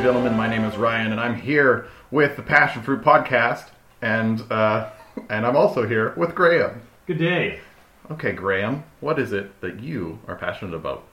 And gentlemen. My name is Ryan, and I'm here with the Passion Fruit Podcast, and uh, and I'm also here with Graham. Good day. Okay, Graham, what is it that you are passionate about?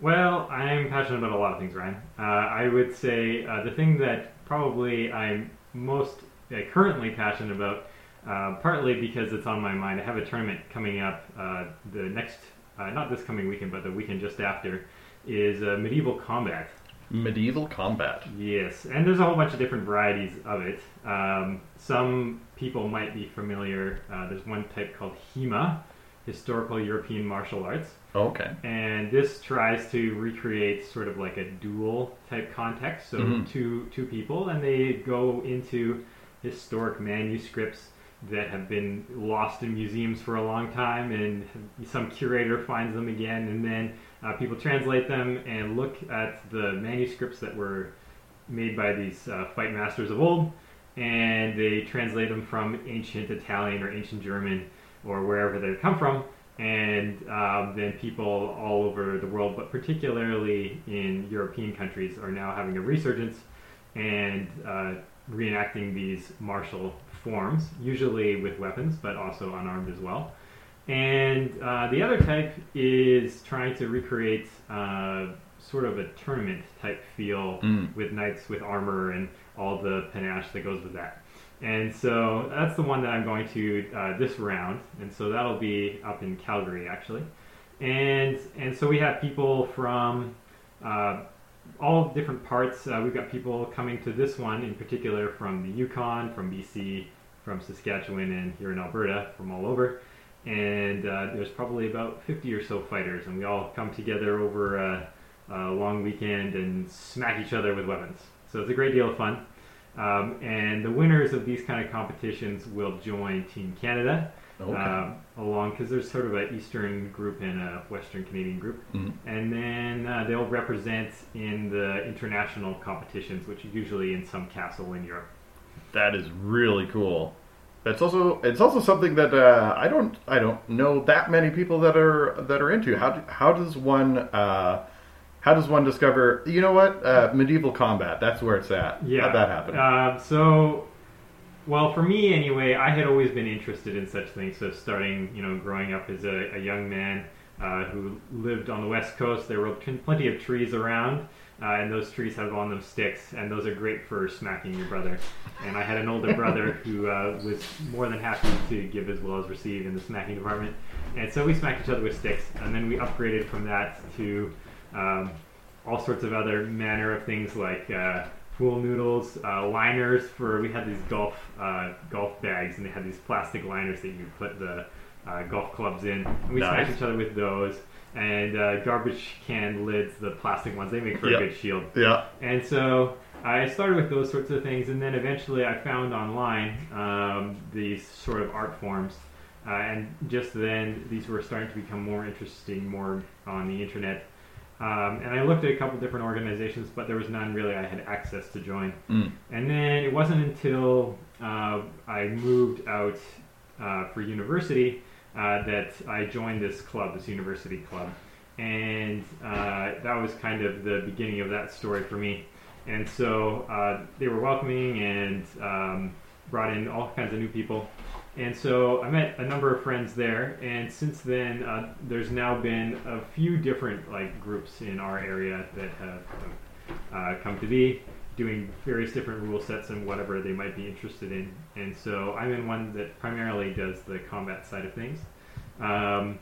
Well, I'm passionate about a lot of things, Ryan. Uh, I would say uh, the thing that probably I'm most uh, currently passionate about, uh, partly because it's on my mind. I have a tournament coming up uh, the next, uh, not this coming weekend, but the weekend just after, is uh, medieval combat. Medieval combat. Yes, and there's a whole bunch of different varieties of it. Um, some people might be familiar. Uh, there's one type called HEMA, Historical European Martial Arts. Okay. and this tries to recreate sort of like a duel type context so Mhm. two two people and they go into historic manuscripts that have been lost in museums for a long time and some curator finds them again and then uh, people translate them and look at the manuscripts that were made by these uh, fight masters of old and they translate them from ancient italian or ancient german or wherever they come from and um, then people all over the world, but particularly in European countries, are now having a resurgence and uh, reenacting these martial forms, usually with weapons, but also unarmed as well. And uh, the other type is trying to recreate uh, sort of a tournament type feel Mm. with knights with armor and all the panache that goes with that. And so that's the one that I'm going to uh, this round, and so that'll be up in Calgary actually, and and so we have people from uh, all different parts. Uh, we've got people coming to this one in particular from the Yukon, from BC, from Saskatchewan, and here in Alberta, from all over. And uh, there's probably about 50 or so fighters, and we all come together over a, a long weekend and smack each other with weapons. So it's a great deal of fun. Um, and the winners of these kind of competitions will join Team Canada Okay. um, along because there's sort of an Eastern group and a Western Canadian group, Mhm. and then uh, they'll represent in the international competitions, which are usually in some castle in Europe. That is really cool. It's also it's also something that uh, I don't I don't know that many people that are that are into. How do, how does one uh, how does one discover? You know what? Uh, medieval combat. That's where it's at. Yeah, How'd that happen? Uh, so, well, for me anyway, I had always been interested in such things. So, starting, you know, growing up as a, a young man uh, who lived on the west coast, there were plenty of trees around, uh, and those trees have on them sticks, and those are great for smacking your brother. And I had an older brother who uh, was more than happy to give as well as receive in the smacking department, and so we smacked each other with sticks, and then we upgraded from that to um, all sorts of other manner of things like uh, pool noodles, uh, liners for we had these golf uh, golf bags and they had these plastic liners that you put the uh, golf clubs in. And we Nice. smashed each other with those. And uh, garbage can lids, the plastic ones, they make for Yep. a good shield. yeah. And so I started with those sorts of things, and then eventually I found online um, these sort of art forms. Uh, and just then, these were starting to become more interesting, more on the internet. Um, and I looked at a couple different organizations, but there was none really I had access to join. Mm. And then it wasn't until uh, I moved out uh, for university uh, that I joined this club, this university club. And uh, that was kind of the beginning of that story for me. And so uh, they were welcoming and um, brought in all kinds of new people. And so I met a number of friends there, and since then, uh, there's now been a few different like groups in our area that have uh, come to be, doing various different rule sets and whatever they might be interested in. And so I'm in one that primarily does the combat side of things. Um,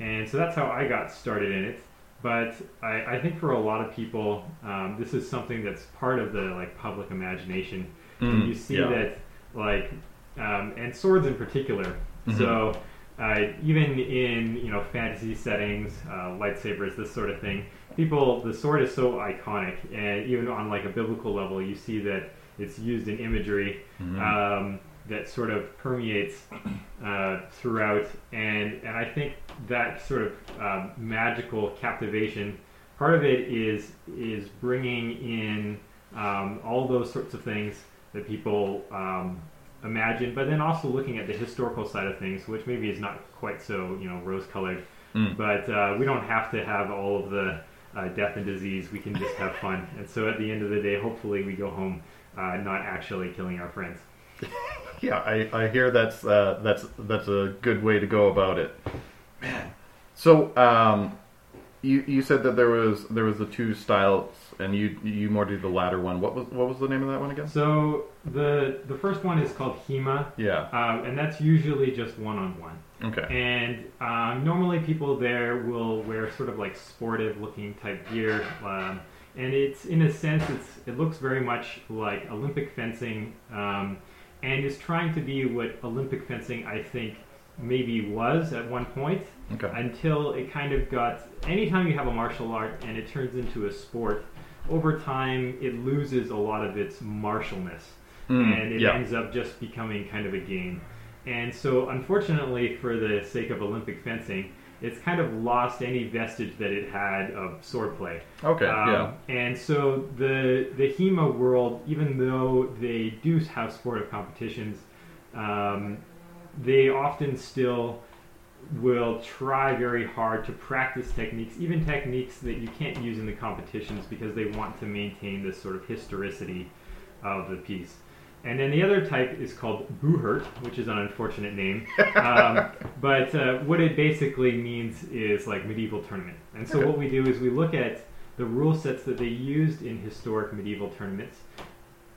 and so that's how I got started in it. But I, I think for a lot of people, um, this is something that's part of the like public imagination. Mm, you see yeah. that like, um, and swords in particular. Mhm. So uh, even in you know fantasy settings, uh, lightsabers, this sort of thing, people the sword is so iconic, and even on like a biblical level, you see that it's used in imagery Mhm. um, that sort of permeates uh, throughout, and and I think that sort of um, magical captivation, part of it is is bringing in um, all those sorts of things that people um, imagine, but then also looking at the historical side of things, which maybe is not quite so you know rose colored Mm. but uh, we don't have to have all of the uh, death and disease. We can just have fun. And so at the end of the day, hopefully, we go home uh, not actually killing our friends. Yeah, I, I hear that's uh, that's that's a good way to go about it. Man, so um, you you said that there was there was the two styles, and you you more do the latter one. What was what was the name of that one again? So the the first one is called HEMA, Yeah. um, and that's usually just one on one. Okay. And um, normally people there will wear sort of like sportive looking type gear. Um, and it's in a sense, it's it looks very much like Olympic fencing, um, and is trying to be what Olympic fencing I think maybe was at one point Okay. until it kind of got. Anytime you have a martial art and it turns into a sport, over time it loses a lot of its martialness Mm, and it yeah. ends up just becoming kind of a game. And so, unfortunately, for the sake of Olympic fencing, it's kind of lost any vestige that it had of swordplay. Okay. Um, yeah. And so the the HEMA world, even though they do have sportive competitions, um, they often still will try very hard to practice techniques, even techniques that you can't use in the competitions because they want to maintain this sort of historicity of the piece. And then the other type is called Buhurt, which is an unfortunate name. Um, but uh, what it basically means is like medieval tournament. And so Okay. what we do is we look at the rule sets that they used in historic medieval tournaments,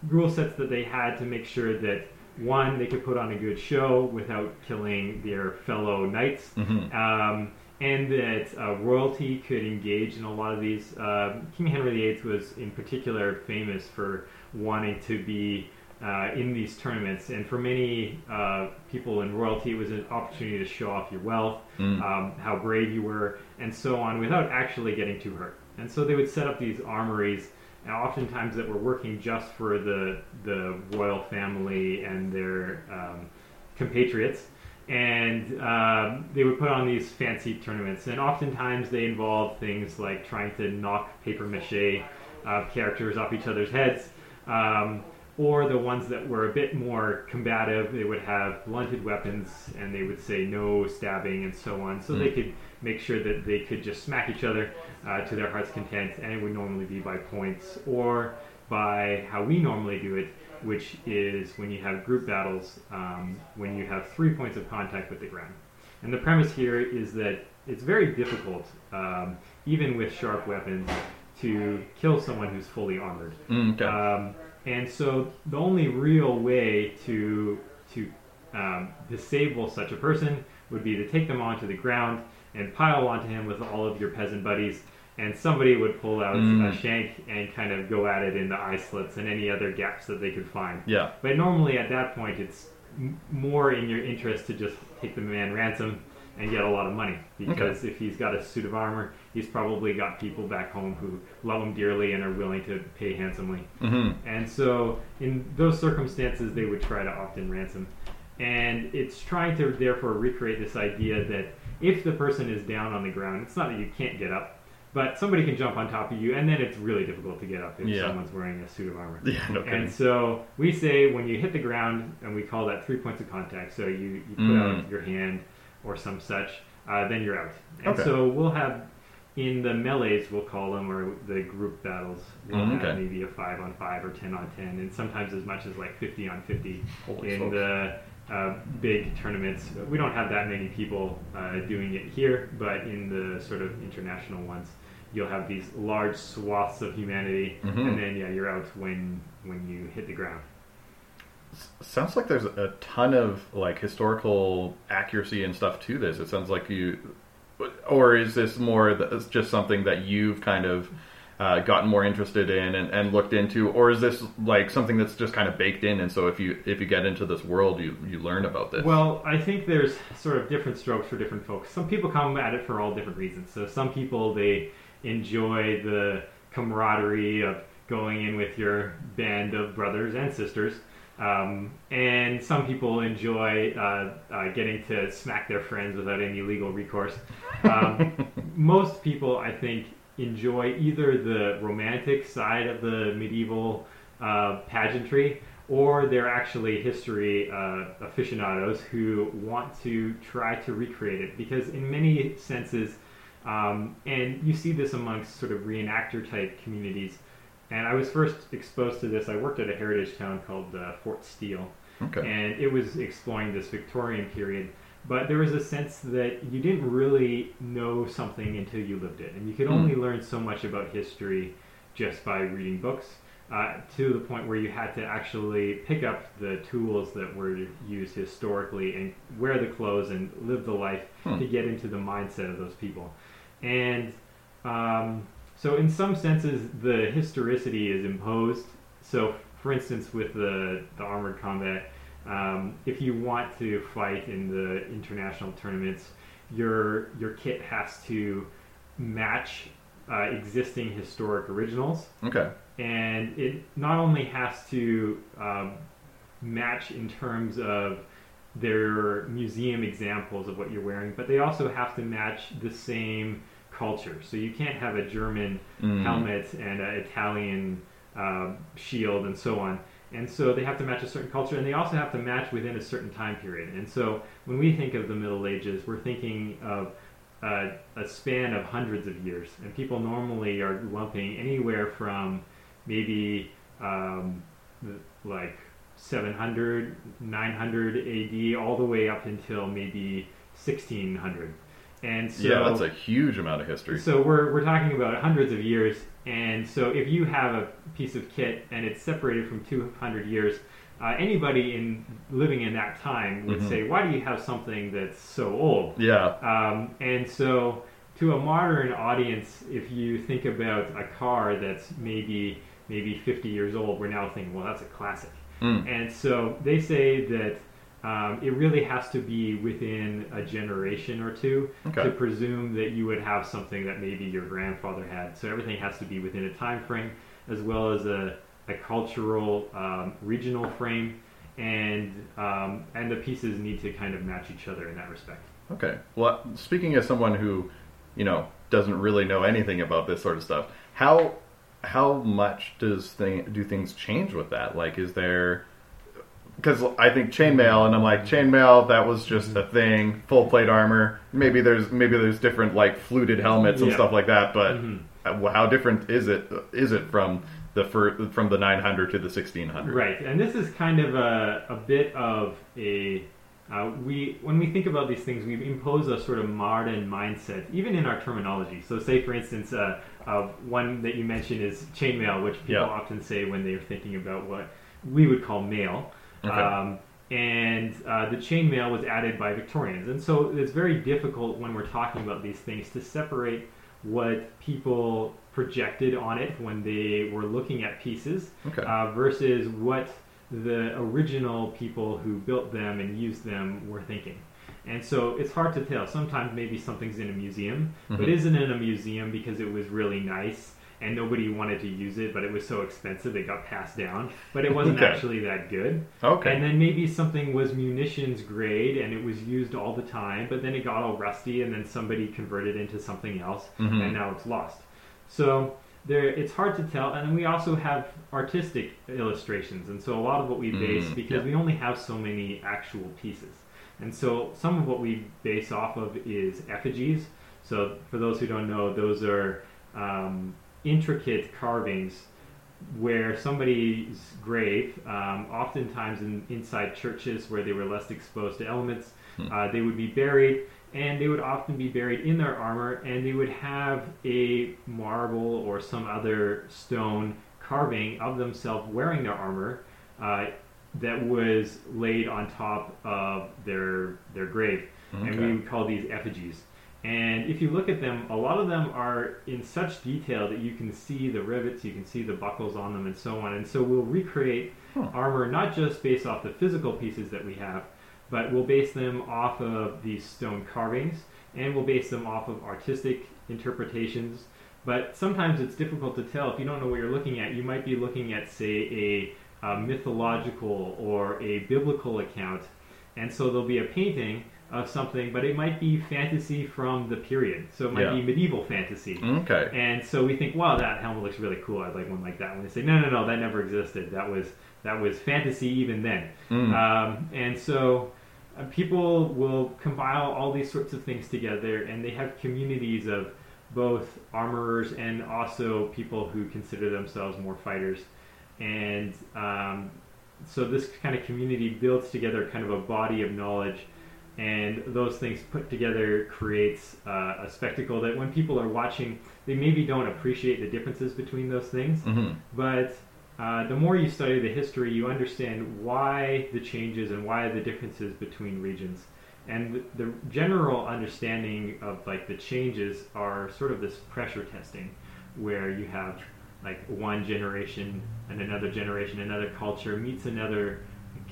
rule sets that they had to make sure that one, they could put on a good show without killing their fellow knights, Mhm. um, and that uh, royalty could engage in a lot of these. Um King Henry VIII was in particular famous for wanting to be uh, in these tournaments, and for many uh, people in royalty, it was an opportunity to show off your wealth, Mm. um, how brave you were, and so on, without actually getting too hurt. And so they would set up these armories, and oftentimes that were working just for the the royal family and their um, compatriots. And um, they would put on these fancy tournaments, and oftentimes they involved things like trying to knock paper mache uh, characters off each other's heads. Um, or the ones that were a bit more combative, they would have blunted weapons and they would say no stabbing and so on, so Mm. they could make sure that they could just smack each other uh, to their heart's content, and it would normally be by points or by how we normally do it, which is when you have group battles, um, when you have three points of contact with the ground. And the premise here is that it's very difficult, um, even with sharp weapons, to kill someone who's fully armored. Mm, okay. Um, and so the only real way to to um, disable such a person would be to take them onto the ground and pile onto him with all of your peasant buddies, and somebody would pull out a Mm. shank and kind of go at it in the eye slits and any other gaps that they could find. yeah. But normally at that point, it's m- more in your interest to just take the man ransom and get a lot of money because if he's got a suit of armor, he's probably got people back home who love him dearly and are willing to pay handsomely. hmm And so, in those circumstances, they would try to opt in ransom. And it's trying to therefore recreate this idea that if the person is down on the ground, it's not that you can't get up, but somebody can jump on top of you, and then it's really difficult to get up if Yeah. someone's wearing a suit of armor. Yeah. No kidding. And so we say when you hit the ground, and we call that three points of contact. So you, you put Mm. out your hand or some such, uh, then you're out. And Okay. so we'll have in the melees, we'll call them, or the group battles, we'll Mm, have maybe a five on five or ten on ten, and sometimes as much as like fifty on fifty Holy in the uh, big tournaments. We don't have that many people uh, doing it here, but in the sort of international ones, you'll have these large swaths of humanity, Mhm. and then yeah, you're out when when you hit the ground. Sounds like there's a ton of like historical accuracy and stuff to this. It sounds like you, or is this more th- it's just something that you've kind of uh, gotten more interested in and, and looked into, or is this like something that's just kind of baked in? And so if you if you get into this world, you you learn about this. Well, I think there's sort of different strokes for different folks. Some people come at it for all different reasons. So some people they enjoy the camaraderie of going in with your band of brothers and sisters. Um, and some people enjoy uh, uh, getting to smack their friends without any legal recourse. Um, most people, I think, enjoy either the romantic side of the medieval uh, pageantry or they're actually history uh, aficionados who want to try to recreate it because in many senses Um, and you see this amongst sort of reenactor type communities. And I was first exposed to this. I worked at a heritage town called uh, Fort Steele, Okay. and it was exploring this Victorian period. But there was a sense that you didn't really know something until you lived it, and you could Hmm. only learn so much about history just by reading books. Uh, to the point where you had to actually pick up the tools that were used historically and wear the clothes and live the life Hmm. to get into the mindset of those people. And um, so, in some senses, the historicity is imposed. So, for instance, with the, the armored combat, um, if you want to fight in the international tournaments, your your kit has to match uh, existing historic originals, Okay. and it not only has to um, match in terms of their museum examples of what you're wearing, but they also have to match the same culture. So you can't have a German Mm. helmet and an Italian um, shield and so on. And so they have to match a certain culture, and they also have to match within a certain time period. And so when we think of the Middle Ages, we're thinking of uh, a span of hundreds of years, and people normally are lumping anywhere from maybe um, like 700, 900 AD, all the way up until maybe 1600. And so yeah, that's a huge amount of history. so we're, we're talking about hundreds of years, and so if you have a piece of kit and it's separated from 200 years, uh, anybody in living in that time would Mhm. say, "Why do you have something that's so old?" Yeah. Um, and so, to a modern audience, if you think about a car that's maybe maybe 50 years old, we're now thinking, "Well, that's a classic." Mm. And so they say that um, it really has to be within a generation or two Okay. to presume that you would have something that maybe your grandfather had. So everything has to be within a time frame, as well as a, a cultural, um, regional frame, and um, and the pieces need to kind of match each other in that respect. Okay. Well, speaking as someone who, you know, doesn't really know anything about this sort of stuff, how how much does thing do things change with that? Like, is there because I think chainmail, and I'm like chainmail. That was just a thing. Full plate armor. Maybe there's maybe there's different like fluted helmets and Yeah. stuff like that. But Mhm. uh, how different is it? Is it from the fir- from the 900 to the 1600? Right, and this is kind of a, a bit of a uh, we when we think about these things, we impose a sort of modern mindset, even in our terminology. So, say for instance, uh, uh, one that you mentioned is chainmail, which people Yeah. often say when they're thinking about what we would call mail. Okay. Um, and uh, the chainmail was added by Victorians, and so it's very difficult when we're talking about these things to separate what people projected on it when they were looking at pieces Okay. uh, versus what the original people who built them and used them were thinking. And so it's hard to tell. Sometimes maybe something's in a museum, but Mhm. isn't in a museum because it was really nice and nobody wanted to use it, but it was so expensive it got passed down. But it wasn't Okay. actually that good. Okay. And then maybe something was munitions grade and it was used all the time, but then it got all rusty and then somebody converted into something else Mhm. and now it's lost. So there, it's hard to tell. And then we also have artistic illustrations, and so a lot of what we base Mm, because we only have so many actual pieces, and so some of what we base off of is effigies. So for those who don't know, those are um, intricate carvings where somebody's grave, um, oftentimes in, inside churches where they were less exposed to elements, Hmm. uh, they would be buried, and they would often be buried in their armor, and they would have a marble or some other stone carving of themselves wearing their armor uh, that was laid on top of their their grave, and we would call these effigies. And if you look at them, a lot of them are in such detail that you can see the rivets, you can see the buckles on them, and so on. And so we'll recreate Huh. armor not just based off the physical pieces that we have, but we'll base them off of these stone carvings, and we'll base them off of artistic interpretations. But sometimes it's difficult to tell if you don't know what you're looking at. You might be looking at, say, a, a mythological or a biblical account, and so there'll be a painting of something, but it might be fantasy from the period. So it might Yeah. be medieval fantasy. Okay. And so we think, wow, that helmet looks really cool. I'd like one like that. When they say, no, no, no, that never existed. That was that was fantasy even then. Mm. Um, and so uh, people will compile all these sorts of things together, and they have communities of both armorers and also people who consider themselves more fighters. And um, so this kind of community builds together kind of a body of knowledge, and those things put together creates uh, a spectacle that when people are watching, they maybe don't appreciate the differences between those things, hmm but uh, the more you study the history, you understand why the changes and why the differences between regions. And the general understanding of like the changes are sort of this pressure testing, where you have like one generation and another generation, another culture meets another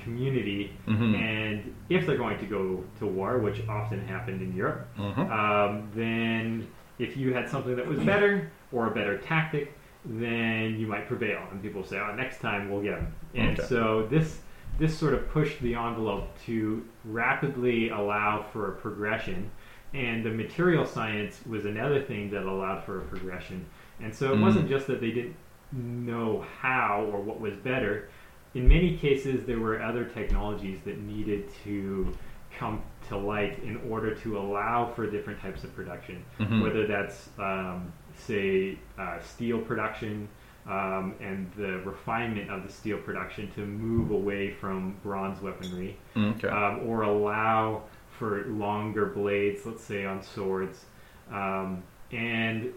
community, Mhm. and if they're going to go to war, which often happened in Europe, Mhm. um, then if you had something that was better or a better tactic, then you might prevail, and people say, "Oh, next time we'll get them." And Okay. so this this sort of pushed the envelope to rapidly allow for a progression, and the material science was another thing that allowed for a progression. And so it Mm. wasn't just that they didn't know how or what was better. In many cases, there were other technologies that needed to come to light in order to allow for different types of production, Mhm. whether that's, um, say, uh, steel production um, and the refinement of the steel production to move away from bronze weaponry, Okay. um, or allow for longer blades, let's say on swords. Um, and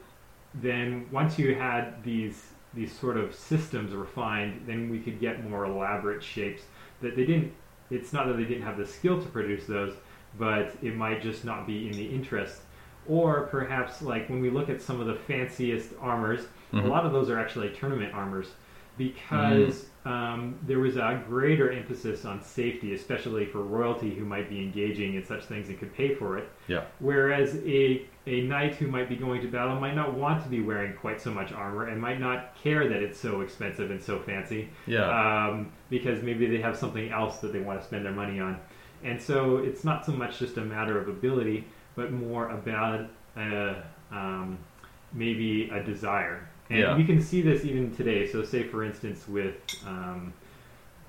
then once you had these these sort of systems refined, then we could get more elaborate shapes that they didn't. It's not that they didn't have the skill to produce those, but it might just not be in the interest. Or perhaps like when we look at some of the fanciest armors, Mhm. a lot of those are actually tournament armors because um, there was a greater emphasis on safety, especially for royalty who might be engaging in such things and could pay for it. Yeah. Whereas a, a knight who might be going to battle might not want to be wearing quite so much armor and might not care that it's so expensive and so fancy Yeah. um, because maybe they have something else that they want to spend their money on. And so it's not so much just a matter of ability, but more about uh, um, maybe a desire. And Yeah. you can see this even today. So, say for instance, with um,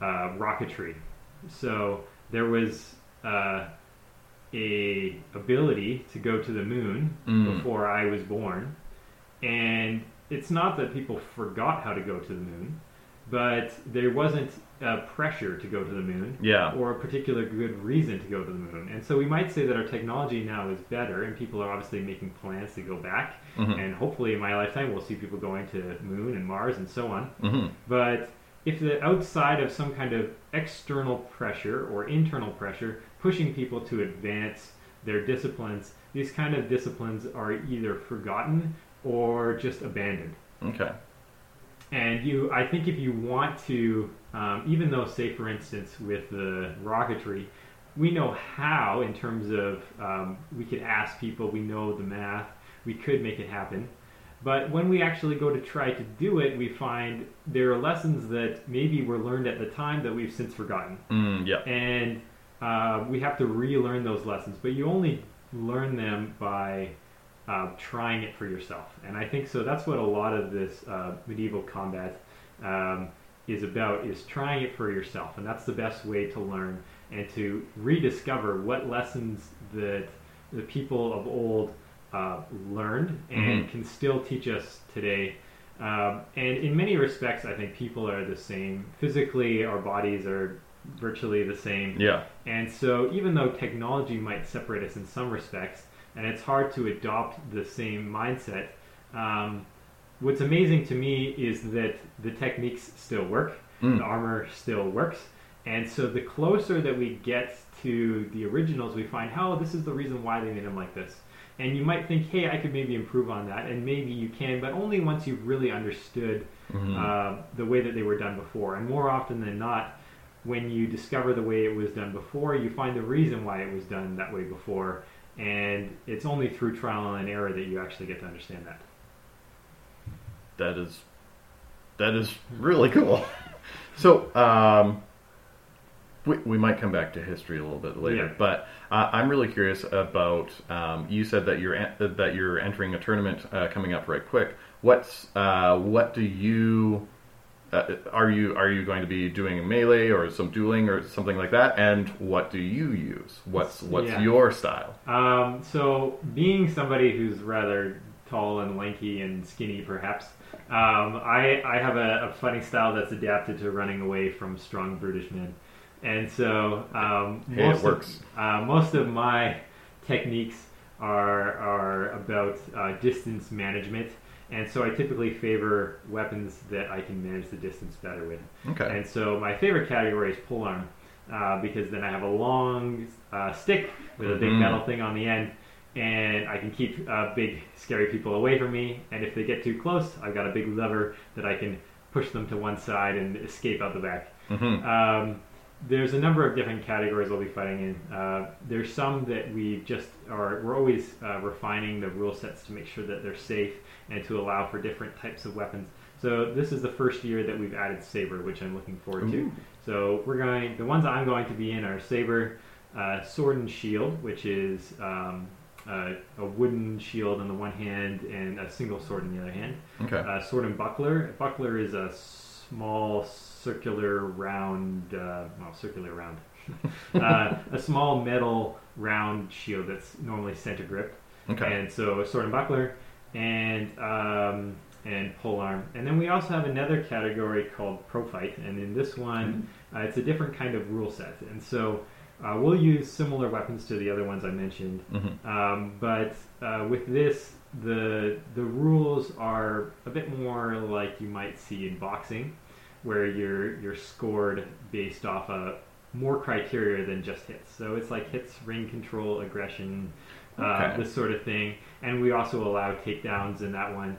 uh, rocketry. So there was uh, a ability to go to the moon Mm. before I was born, and it's not that people forgot how to go to the moon, but there wasn't a pressure to go to the moon yeah. or a particular good reason to go to the moon. And so we might say that our technology now is better, and people are obviously making plans to go back. Mhm. And hopefully, in my lifetime, we'll see people going to moon and Mars and so on. Mhm. But if the outside of some kind of external pressure or internal pressure pushing people to advance their disciplines, these kind of disciplines are either forgotten or just abandoned. Okay. And you, I think, if you want to, um, even though, say, for instance, with the rocketry, we know how in terms of um, we could ask people, we know the math, we could make it happen. But when we actually go to try to do it, we find there are lessons that maybe were learned at the time that we've since forgotten. Mm, yeah. And uh, we have to relearn those lessons. But you only learn them by uh, trying it for yourself. And I think so. That's what a lot of this uh, medieval combat um, is about: is trying it for yourself. And that's the best way to learn and to rediscover what lessons that the people of old uh, learned and Mhm. can still teach us today. Um, and in many respects, I think people are the same. Physically, our bodies are virtually the same. Yeah. And so, even though technology might separate us in some respects, and it's hard to adopt the same mindset, um, what's amazing to me is that the techniques still work, Mm. the armor still works, and so the closer that we get to the originals, we find, oh, this is the reason why they made them like this. And you might think, hey, I could maybe improve on that, and maybe you can, but only once you've really understood Mhm. uh, the way that they were done before. And more often than not, when you discover the way it was done before, you find the reason why it was done that way before. And it's only through trial and error that you actually get to understand that. That is that is really cool. So, um, we, we might come back to history a little bit later, Yeah. but uh, I'm really curious about. Um, you said that you're en- that you're entering a tournament uh, coming up right quick. What's uh, what do you uh, are you are you going to be doing melee or some dueling or something like that? And what do you use? What's what's Yeah. your style? Um, so, being somebody who's rather tall and lanky and skinny, perhaps, um, I, I have a, a fighting style that's adapted to running away from strong brutish men. And so, um, Hey, it most, works. Of, uh, most of my techniques are, are about uh, distance management. And so, I typically favor weapons that I can manage the distance better with. Okay. And so my favorite category is pole arm uh, because then I have a long uh, stick with a big Mhm. metal thing on the end, and I can keep uh, big scary people away from me. And if they get too close, I've got a big lever that I can push them to one side and escape out the back. hmm Um, there's a number of different categories I'll be fighting in. Uh, there's some that we just are. We're always uh, refining the rule sets to make sure that they're safe and to allow for different types of weapons. So this is the first year that we've added saber, which I'm looking forward to. So we're going. The ones I'm going to be in are saber, uh, sword and shield, which is um, a wooden shield on the one hand and a single sword on the other hand. Okay. Uh, sword and buckler. Buckler is a small circular round, uh, well, circular round, uh, a small metal round shield that's normally center grip. Okay. And so a sword and buckler, and um, and pole arm. And then we also have another category called pro fight, and in this one, uh, it's a different kind of rule set. And so uh, we'll use similar weapons to the other ones I mentioned. hmm Um, but uh, with this, the the rules are a bit more like you might see in boxing, where you're you're scored based off a more criteria than just hits. So it's like hits, ring control, aggression, uh, this sort of thing. And we also allow takedowns in that one.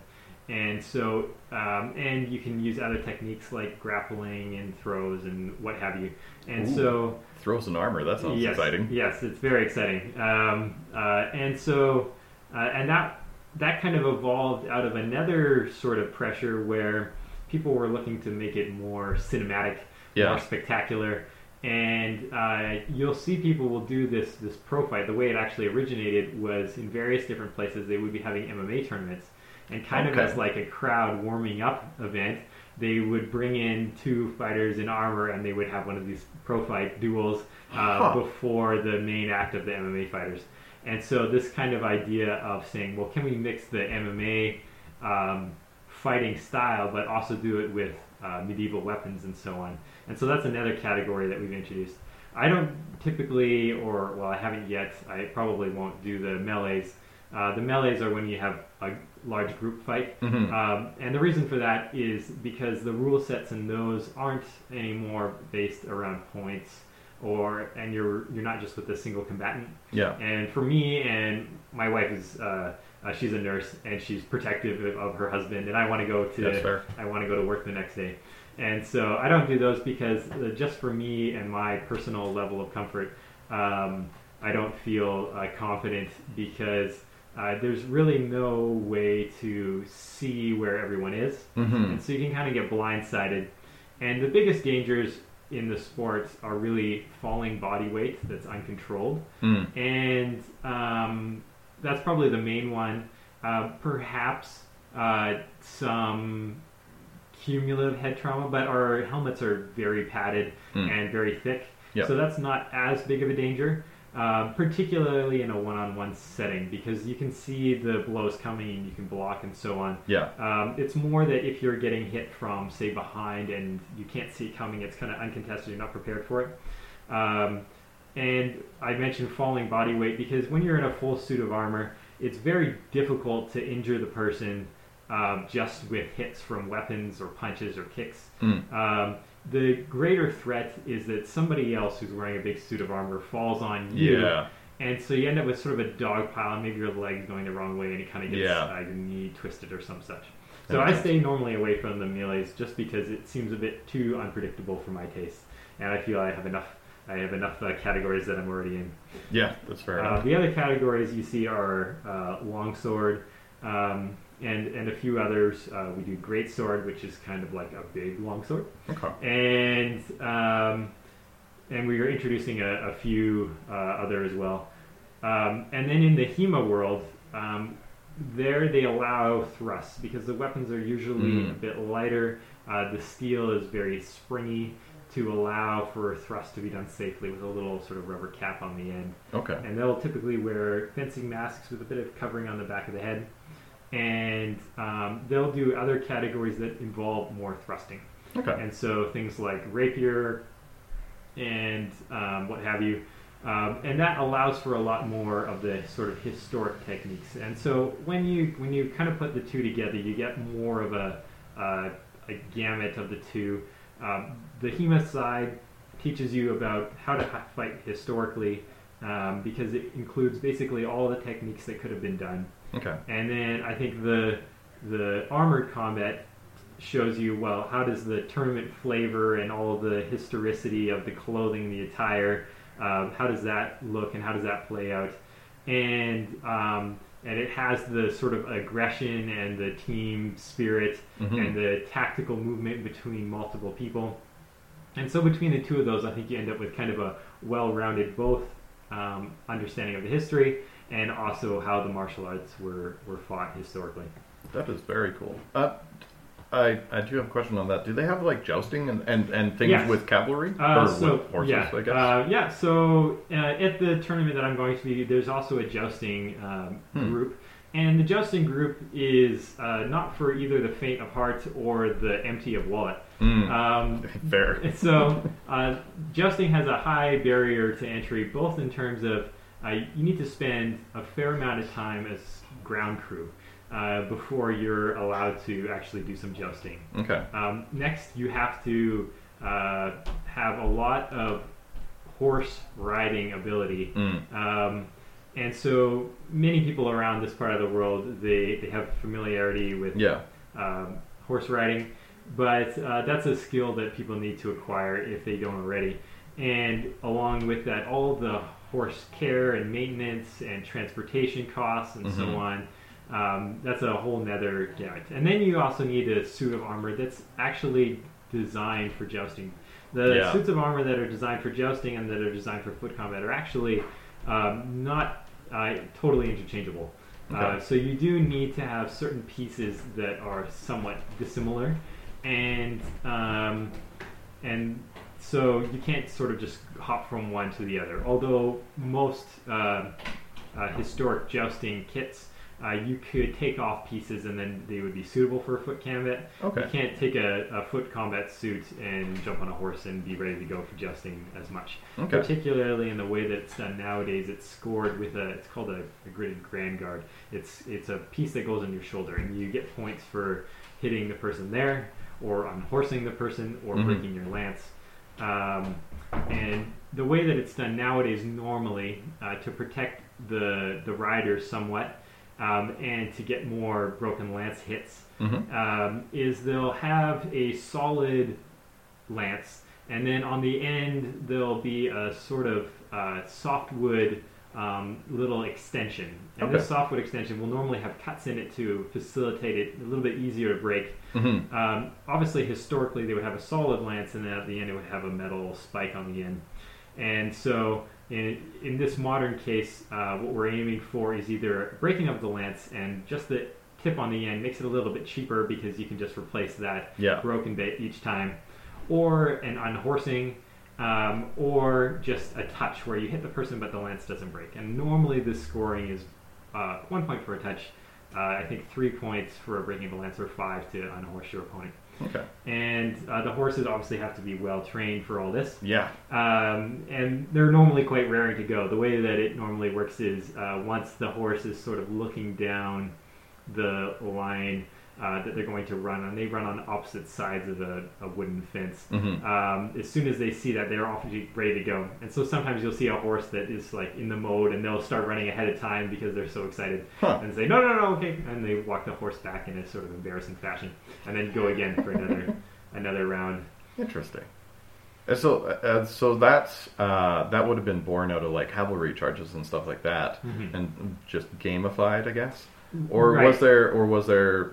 And so, um, and you can use other techniques like grappling and throws and what have you. And Ooh. so, Throws and armor. That sounds yes, exciting. Yes, it's very exciting. Um, uh, and so, uh, and that that kind of evolved out of another sort of pressure where people were looking to make it more cinematic, Yeah. more spectacular. And uh, you'll see people will do this this pro fight. The way it actually originated was in various different places. They would be having MMA tournaments, and kind of as like a crowd warming up event, they would bring in two fighters in armor, and they would have one of these pro fight duels uh, Huh. before the main act of the MMA fighters. And so this kind of idea of saying, well, can we mix the MMA um, fighting style, but also do it with uh, medieval weapons and so on? And so that's another category that we've introduced. I don't typically, or well, I haven't yet. I probably won't do the melees. Uh, the melees are when you have a large group fight, Mhm. um, and the reason for that is because the rule sets in those aren't anymore based around points, or and you're you're not just with a single combatant. Yeah. And for me and my wife is uh, uh, she's a nurse and she's protective of, her husband, and I want to go to. I want to go to work the next day. And so I don't do those because uh, just for me and my personal level of comfort, um, I don't feel uh, confident because uh, there's really no way to see where everyone is. hmm And so you can kind of get blindsided. And the biggest dangers in the sports are really falling body weight that's uncontrolled. Mm. And um, that's probably the main one. Uh, perhaps uh, some cumulative head trauma, but our helmets are very padded Mm. and very thick. Yep. So that's not as big of a danger, uh, particularly in a one on one setting, because you can see the blows coming and you can block and so on. Yeah. Um, it's more that if you're getting hit from, say, behind and you can't see it coming, it's kind of uncontested, you're not prepared for it. Um, and I mentioned falling body weight because when you're in a full suit of armor, it's very difficult to injure the person um, just with hits from weapons or punches or kicks. Mm. Um, the greater threat is that somebody else who's wearing a big suit of armor falls on you. Yeah. And so you end up with sort of a dog pile, and maybe your leg's going the wrong way, and it kind of gets Yeah. uh, your knee twisted or some such. So I stay normally away from the melees just because it seems a bit too unpredictable for my taste, and I feel I have enough. I have enough uh, categories that I'm already in. Yeah. That's fair Uh, the other categories you see are uh, longsword um, and and a few others. Uh, we do great sword, which is kind of like a big longsword Okay. and um, and we are introducing a, a few uh, other as well. Um, and then in the HEMA world, um, there they allow thrusts because the weapons are usually Mm. a bit lighter Uh, the steel is very springy to allow for thrust to be done safely with a little sort of rubber cap on the end. Okay. And they'll typically wear fencing masks with a bit of covering on the back of the head. And um, they'll do other categories that involve more thrusting. Okay. And so things like rapier and um, what have you. Um, and that allows for a lot more of the sort of historic techniques. And so when you when you kind of put the two together, you get more of a uh, a gamut of the two. Um, the HEMA side teaches you about how to fight historically um, because it includes basically all the techniques that could have been done. Okay. And then I think the the armored combat shows you well how does the tournament flavor and all the historicity of the clothing, the attire, um, how does that look and how does that play out, and um, and it has the sort of aggression and the team spirit Mhm. and the tactical movement between multiple people. And so between the two of those, I think you end up with kind of a well-rounded both um, understanding of the history and also how the martial arts were, were fought historically. That is very cool. Uh, I I do have a question on that. Do they have like jousting and, and, and things Yes. with cavalry Uh, or so with horses? yeah, I guess. Uh, yeah. So uh, at the tournament that I'm going to be, there's also a jousting um, Hmm. group, and the jousting group is uh, not for either the faint of heart or the empty of wallet. Mm. Um, Fair. so uh, jousting has a high barrier to entry, both in terms of uh, you need to spend a fair amount of time as ground crew uh, before you're allowed to actually do some jousting. Okay. Um, next, you have to uh, have a lot of horse riding ability. Mm. Um, and so many people around this part of the world, they, they have familiarity with Yeah. um, horse riding, but uh, that's a skill that people need to acquire if they don't already. And along with that, all the horse care and maintenance and transportation costs and Mhm. so on. Um, that's a whole nether gamut. And then you also need a suit of armor that's actually designed for jousting. The Yeah. suits of armor that are designed for jousting and that are designed for foot combat are actually um, not uh, totally interchangeable. Uh, so you do need to have certain pieces that are somewhat dissimilar, and um, and so you can't sort of just hop from one to the other. Although most uh, uh, historic jousting kits, uh, you could take off pieces and then they would be suitable for foot combat. Okay. You can't take a, a foot combat suit and jump on a horse and be ready to go for jousting as much. Okay. Particularly in the way that it's done nowadays, it's scored with a. It's called a, a gridded grand guard. It's it's a piece that goes on your shoulder, and you get points for hitting the person there, or unhorsing the person, or Mhm. breaking your lance. Um, and the way that it's done nowadays, normally uh, to protect the the rider somewhat, um, and to get more broken lance hits, Mhm. um, is they'll have a solid lance, and then on the end there'll be a sort of uh, softwood um, little extension. And this softwood extension will normally have cuts in it to facilitate it a little bit easier to break. Mhm. Um, obviously, historically, they would have a solid lance, and then at the end, it would have a metal spike on the end. And so, in, in this modern case, uh, what we're aiming for is either breaking up the lance and just the tip on the end makes it a little bit cheaper because you can just replace that Yeah. broken bit each time, or an unhorsing, um, or just a touch where you hit the person but the lance doesn't break. And normally, this scoring is uh, one point for a touch. Uh, I think three points for breaking the lance, or five to unhorse your opponent. Okay. And uh, the horses obviously have to be well trained for all this. Yeah. Um, and they're normally quite raring to go. The way that it normally works is uh, once the horse is sort of looking down the line uh, that they're going to run on, they run on opposite sides of a, a wooden fence. Mhm. Um, as soon as they see that, they're off ready to go. And so sometimes you'll see a horse that is like in the mode, and they'll start running ahead of time because they're so excited, Huh. and say, "No, no, no, okay," and they walk the horse back in a sort of embarrassing fashion, and then go again for another another round. Interesting. And so, uh, so that's uh, that would have been born out of like cavalry charges and stuff like that, Mhm. and just gamified, I guess. Or Right. was there, or was there,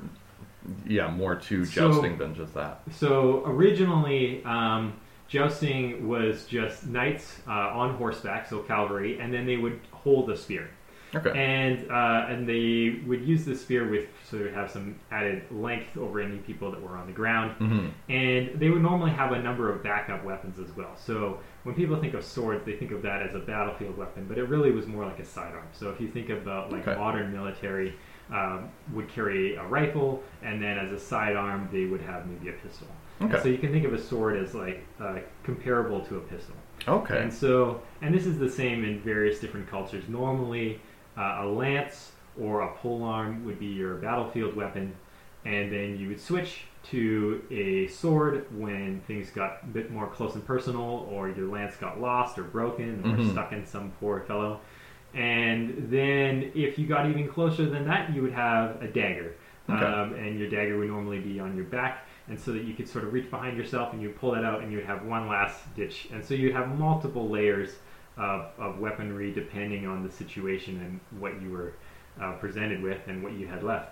yeah, more to So- jousting than just that? So originally, um, jousting was just knights uh, on horseback, so cavalry, and then they would hold a spear. Okay. And uh, and they would use the spear with so they would have some added length over any people that were on the ground. hmm And they would normally have a number of backup weapons as well. So when people think of swords, they think of that as a battlefield weapon, but it really was more like a sidearm. So if you think about like Okay. modern military, um, would carry a rifle, and then as a sidearm, they would have maybe a pistol. And Okay. So you can think of a sword as like uh, comparable to a pistol. Okay. And so, and this is the same in various different cultures. Normally, uh, a lance or a polearm would be your battlefield weapon, and then you would switch to a sword when things got a bit more close and personal, or your lance got lost or broken or Mhm. stuck in some poor fellow. And then, if you got even closer than that, you would have a dagger. Okay. Um, and your dagger would normally be on your back, and so that you could sort of reach behind yourself and you pull that out, and you would have one last ditch. And so you'd have multiple layers of, of weaponry depending on the situation and what you were uh, presented with and what you had left.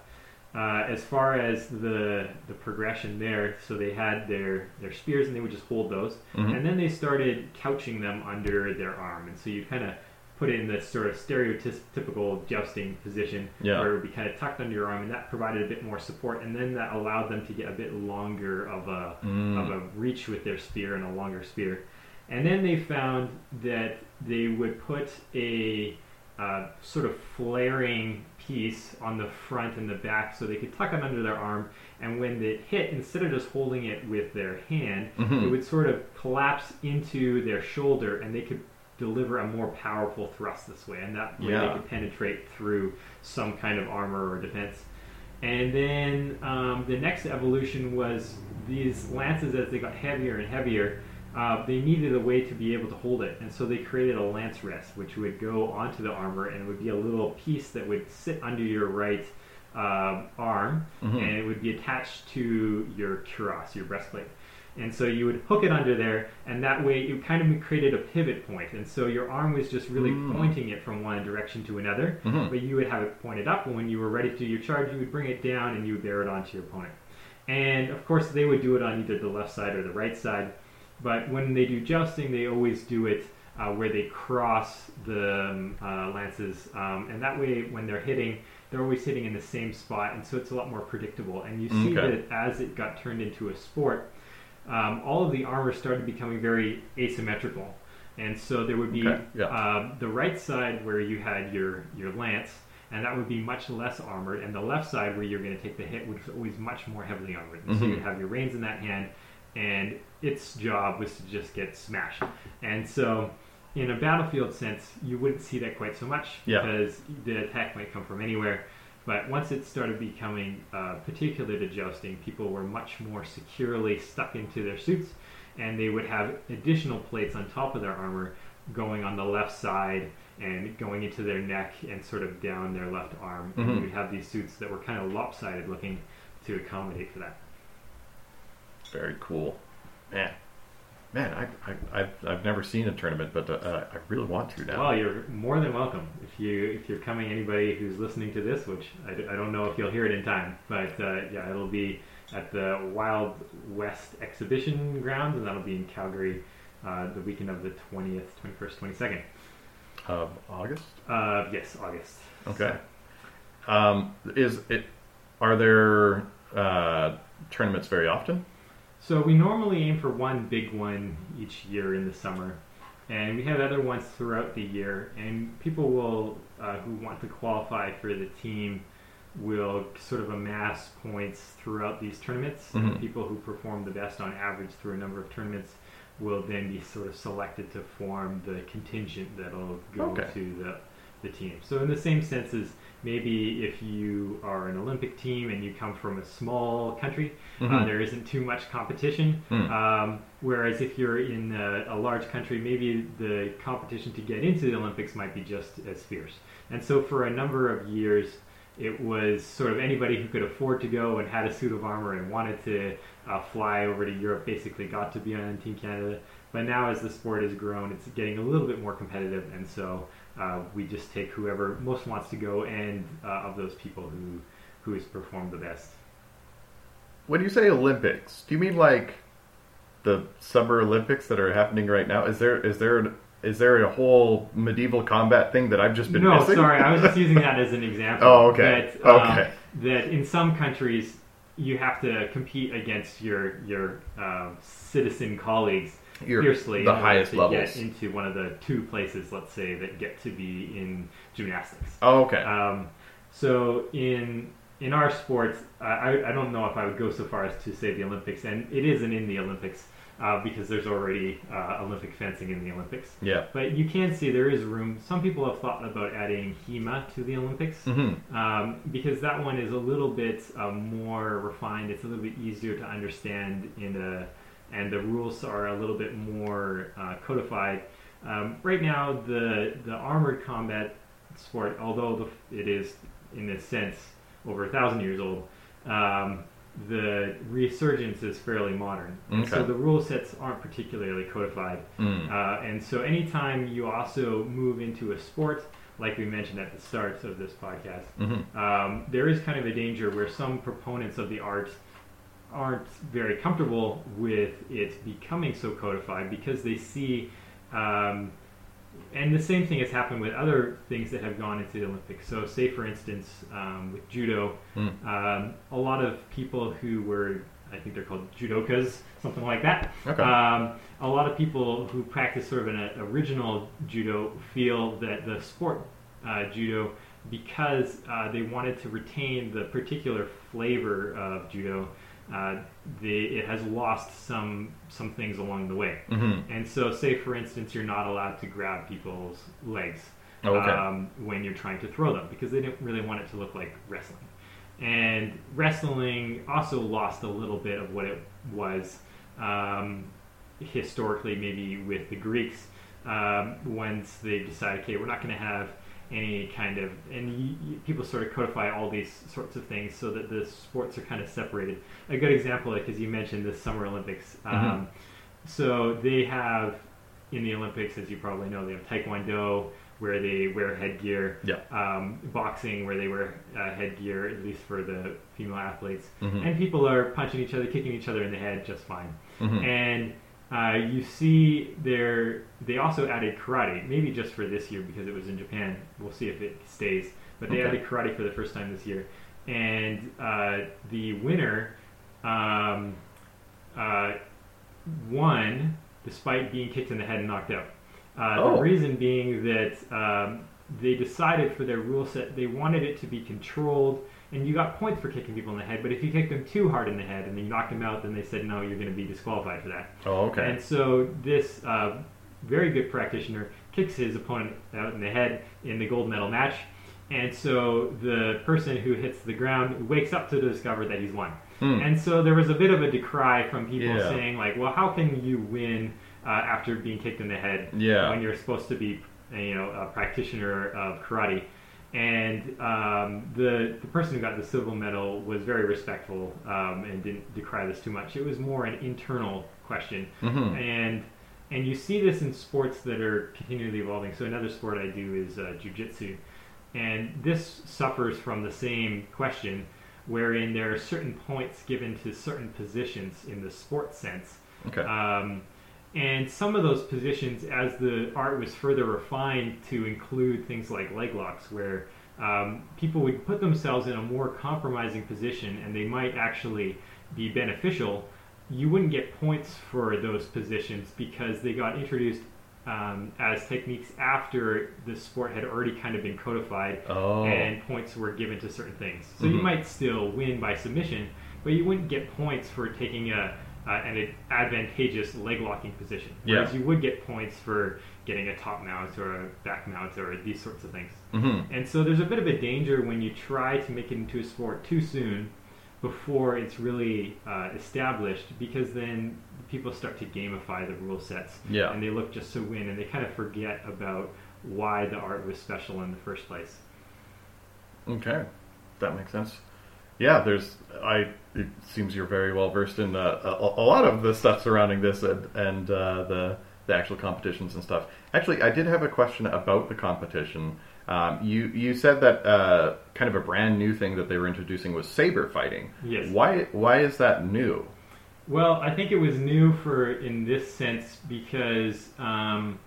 Uh, as far as the the progression there, so they had their their spears and they would just hold those, Mhm. and then they started couching them under their arm, and so you kind of put it in this sort of stereotypical jousting position Yeah. where it would be kind of tucked under your arm, and that provided a bit more support, and then that allowed them to get a bit longer of a Mm. of a reach with their spear and a longer spear. And then they found that they would put a uh, sort of flaring piece on the front and the back so they could tuck it under their arm. And when it hit, instead of just holding it with their hand, Mhm. it would sort of collapse into their shoulder and they could deliver a more powerful thrust this way. And that way Yeah. they could penetrate through some kind of armor or defense. And then um, the next evolution was these lances, as they got heavier and heavier, uh, they needed a way to be able to hold it. And so they created a lance rest, which would go onto the armor and it would be a little piece that would sit under your right uh, arm Mhm. and it would be attached to your cuirass, your breastplate. And so you would hook it under there, and that way it kind of created a pivot point. And so your arm was just really Mm. pointing it from one direction to another Mhm. but you would have it pointed up, and when you were ready to do your charge, you would bring it down and you would bear it onto your opponent. And of course, they would do it on either the left side or the right side. But when they do jousting, they always do it uh, where they cross the um, uh, lances, um, and that way, when they're hitting, they're always hitting in the same spot, and so it's a lot more predictable. And you see Okay. that as it got turned into a sport, um, all of the armor started becoming very asymmetrical. And so there would be Okay, yeah. um, the right side where you had your, your lance, and that would be much less armored, and the left side where you're going to take the hit, was always much more heavily armored. And so Mhm. you'd have your reins in that hand, and its job was to just get smashed. And so, in a battlefield sense, you wouldn't see that quite so much Yeah. because the attack might come from anywhere. But once it started becoming uh, particular to jousting, people were much more securely stuck into their suits, and they would have additional plates on top of their armor going on the left side and going into their neck and sort of down their left arm. Mhm. And you'd have these suits that were kind of lopsided looking to accommodate for that. Very cool. Man. Man, I, I, I've, I've never seen a tournament, but uh, I really want to now. Well, you're more than welcome if you if you're coming. Anybody who's listening to this, which I don't know if you'll hear it in time, but uh, yeah, it'll be at the Wild West Exhibition Grounds, and that'll be in Calgary uh, the weekend of the twentieth, twenty first, twenty second. Of August? Uh, yes, August. Okay. Um, is it? Are there uh, tournaments very often? So we normally aim for one big one each year in the summer, and we have other ones throughout the year. And people will uh, who want to qualify for the team will sort of amass points throughout these tournaments. And Mhm. the people who perform the best on average through a number of tournaments will then be sort of selected to form the contingent that'll go Okay. to the the team. So in the same sense as maybe if you are an Olympic team and you come from a small country, uh, Mhm. there isn't too much competition. Hmm. Um, whereas if you're in a, a large country, maybe the competition to get into the Olympics might be just as fierce. And so for a number of years, it was sort of anybody who could afford to go and had a suit of armor and wanted to uh, fly over to Europe basically got to be on Team Canada. But now, as the sport has grown, it's getting a little bit more competitive, and so uh, we just take whoever most wants to go, and uh, of those people who who has performed the best. When you say Olympics, do you mean like the Summer Olympics that are happening right now? Is there is there an, is there a whole medieval combat thing that I've just been no, missing? sorry, I was just using that as an example. Oh, okay. That, um, Okay. That in some countries you have to compete against your your uh, citizen colleagues Your- fiercely the highest to levels. get into one of the two places, let's say, that get to be in gymnastics. Oh, okay. Um, so in in our sports, I, I don't know if I would go so far as to say the Olympics, and it isn't in the Olympics uh, because there's already uh, Olympic fencing in the Olympics. yeah. But you can see there is room. Some people have thought about adding HEMA to the Olympics hmm um, because that one is a little bit um, more refined. It's a little bit easier to understand in a, and the rules are a little bit more uh, codified. Um, right now, the the armored combat sport, although the, it is in a sense over a thousand years old, um, the resurgence is fairly modern. And So the rule sets aren't particularly codified. Mm. Uh, and so anytime you also move into a sport, like we mentioned at the start of this podcast, hmm um, there is kind of a danger where some proponents of the art aren't very comfortable with it becoming so codified because they see, um, and the same thing has happened with other things that have gone into the Olympics. So, say for instance, um, with judo, Mm. um, a lot of people who were, I think they're called judokas, something like that. Okay. Um, a lot of people who practice sort of an uh, original judo feel that the sport uh, judo, because uh, they wanted to retain the particular flavor of judo, uh, they, it has lost some some things along the way. hmm And so, say for instance, you're not allowed to grab people's legs Oh, okay. um, when you're trying to throw them because they didn't really want it to look like wrestling. And wrestling also lost a little bit of what it was um, historically, maybe with the Greeks, um, once they decided, okay, we're not going to have any kind of, and people sort of codify all these sorts of things so that the sports are kind of separated. A good example, like as you mentioned, the Summer Olympics. Um, so they have in the Olympics, as you probably know, they have Taekwondo where they wear headgear. Yeah. Um, boxing where they wear uh, headgear, at least for the female athletes. Mhm. And people are punching each other, kicking each other in the head just fine. Mhm. And uh, you see there, they also added karate, maybe just for this year because it was in Japan. We'll see if it stays. But they Okay. added karate for the first time this year. And uh, the winner um, uh, won despite being kicked in the head and knocked out. Uh, Oh. The reason being that um, they decided for their rule set, they wanted it to be controlled, and you got points for kicking people in the head, but if you kicked them too hard in the head and then you knocked them out, then they said, no, you're going to be disqualified for that. Oh, okay. And so this uh, very good practitioner kicks his opponent out in the head in the gold medal match. And so the person who hits the ground wakes up to discover that he's won. Hmm. And so there was a bit of a decry from people Yeah. saying, like, well, how can you win uh, after being kicked in the head Yeah. when you're supposed to be, you know, a practitioner of karate? And um, the the person who got the silver medal was very respectful um, and didn't decry this too much. It was more an internal question, Mhm. and and you see this in sports that are continually evolving. So another sport I do is uh, jujitsu, and this suffers from the same question, wherein there are certain points given to certain positions in the sports sense. Okay. Um, and some of those positions, as the art was further refined to include things like leg locks, where um, people would put themselves in a more compromising position and they might actually be beneficial, you wouldn't get points for those positions because they got introduced um, as techniques after the sport had already kind of been codified oh. and points were given to certain things. So you Mhm. might still win by submission, but you wouldn't get points for taking a uh, an advantageous leg locking position. Whereas Yeah. you would get points for getting a top mount or a back mount or these sorts of things. Mhm. And so there's a bit of a danger when you try to make it into a sport too soon before it's really uh, established because then people start to gamify the rule sets Yeah. and they look just to win and they kind of forget about why the art was special in the first place. Okay, that makes sense. Yeah, there's. I. It seems you're very well versed in uh, a, a lot of the stuff surrounding this and, and uh, the the actual competitions and stuff. Actually, I did have a question about the competition. Um, you you said that uh, kind of a brand new thing that they were introducing was saber fighting. Yes. Why why is that new? Well, I think it was new for in this sense because um,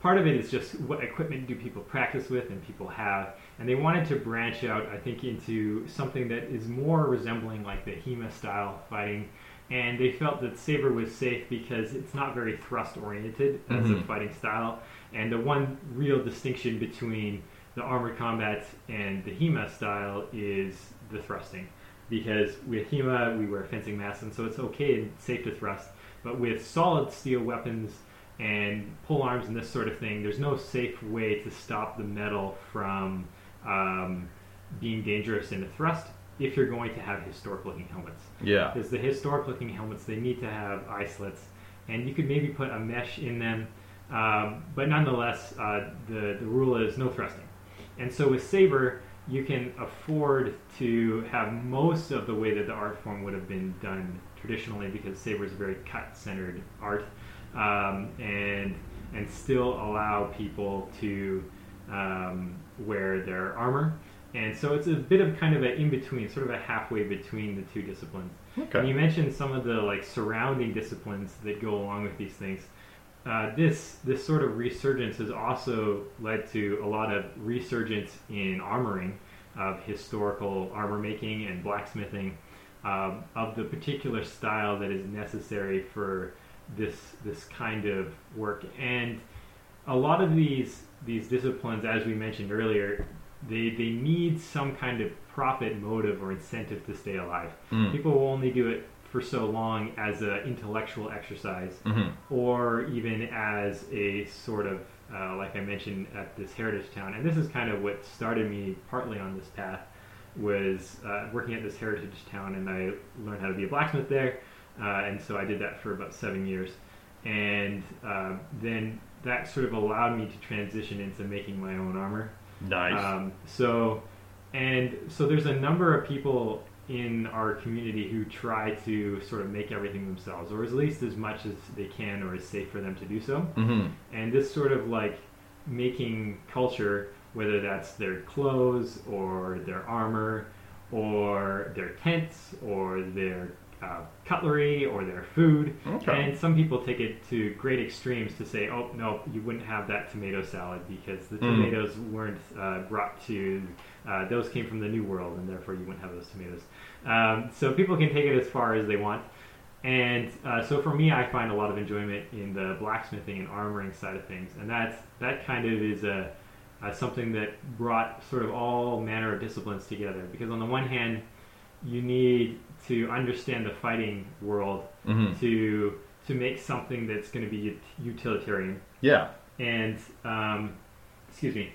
part of it is just what equipment do people practice with and people have, and they wanted to branch out, I think, into something that is more resembling like the HEMA style fighting. And they felt that Saber was safe because it's not very thrust oriented as a Mhm. fighting style. And the one real distinction between the armored combat and the HEMA style is the thrusting. Because with HEMA, we wear fencing masks, and so it's okay and safe to thrust. But with solid steel weapons and pole arms and this sort of thing, there's no safe way to stop the metal from um, being dangerous in a thrust if you're going to have historic looking helmets. Yeah. Because the historic looking helmets, they need to have eye slits, and you could maybe put a mesh in them, um, but nonetheless, uh, the, the rule is no thrusting. And so with Saber, you can afford to have most of the way that the art form would have been done traditionally because Saber is a very cut centered art, um, and and still allow people to um, wear their armor. And so it's a bit of kind of an in between, sort of a halfway between the two disciplines. And you mentioned some of the like surrounding disciplines that go along with these things. Uh, this this sort of resurgence has also led to a lot of resurgence in armoring, of historical armor making and blacksmithing, um, of the particular style that is necessary for this this kind of work. And a lot of these these disciplines, as we mentioned earlier, they they need some kind of profit motive or incentive to stay alive. Mm. People will only do it for so long as an intellectual exercise hmm or even as a sort of uh, like I mentioned at this heritage town, and this is kind of what started me partly on this path was uh, working at this heritage town, and I learned how to be a blacksmith there, uh, and so I did that for about seven years, and uh, then that sort of allowed me to transition into making my own armor. Nice. Um, so, and so there's a number of people in our community who try to sort of make everything themselves, or at least as much as they can, or is safe for them to do so. hmm And this sort of like making culture, whether that's their clothes or their armor or their tents or their uh, cutlery or their food. Okay. And some people take it to great extremes to say, oh, no, you wouldn't have that tomato salad because the Mm. tomatoes weren't uh, brought to, uh, those came from the New World and therefore you wouldn't have those tomatoes. Um, so people can take it as far as they want. And uh, so for me, I find a lot of enjoyment in the blacksmithing and armoring side of things, and that's that kind of is a, a something that brought sort of all manner of disciplines together. Because on the one hand, you need to understand the fighting world hmm to to make something that's going to be utilitarian. Yeah. And um, excuse me.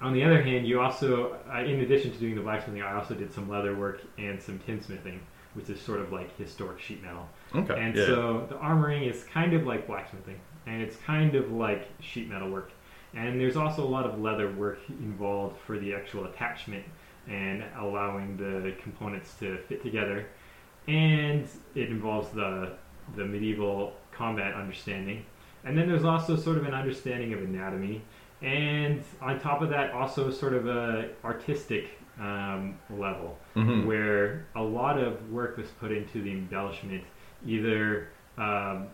On the other hand, you also, uh, in addition to doing the blacksmithing, I also did some leather work and some tinsmithing, which is sort of like historic sheet metal. Okay. And yeah. so the armoring is kind of like blacksmithing, and it's kind of like sheet metal work. And there's also a lot of leather work involved for the actual attachment and allowing the components to fit together. And it involves the the medieval combat understanding. And then there's also sort of an understanding of anatomy. And on top of that, also sort of a artistic um, level Mhm. where a lot of work was put into the embellishment, either, um,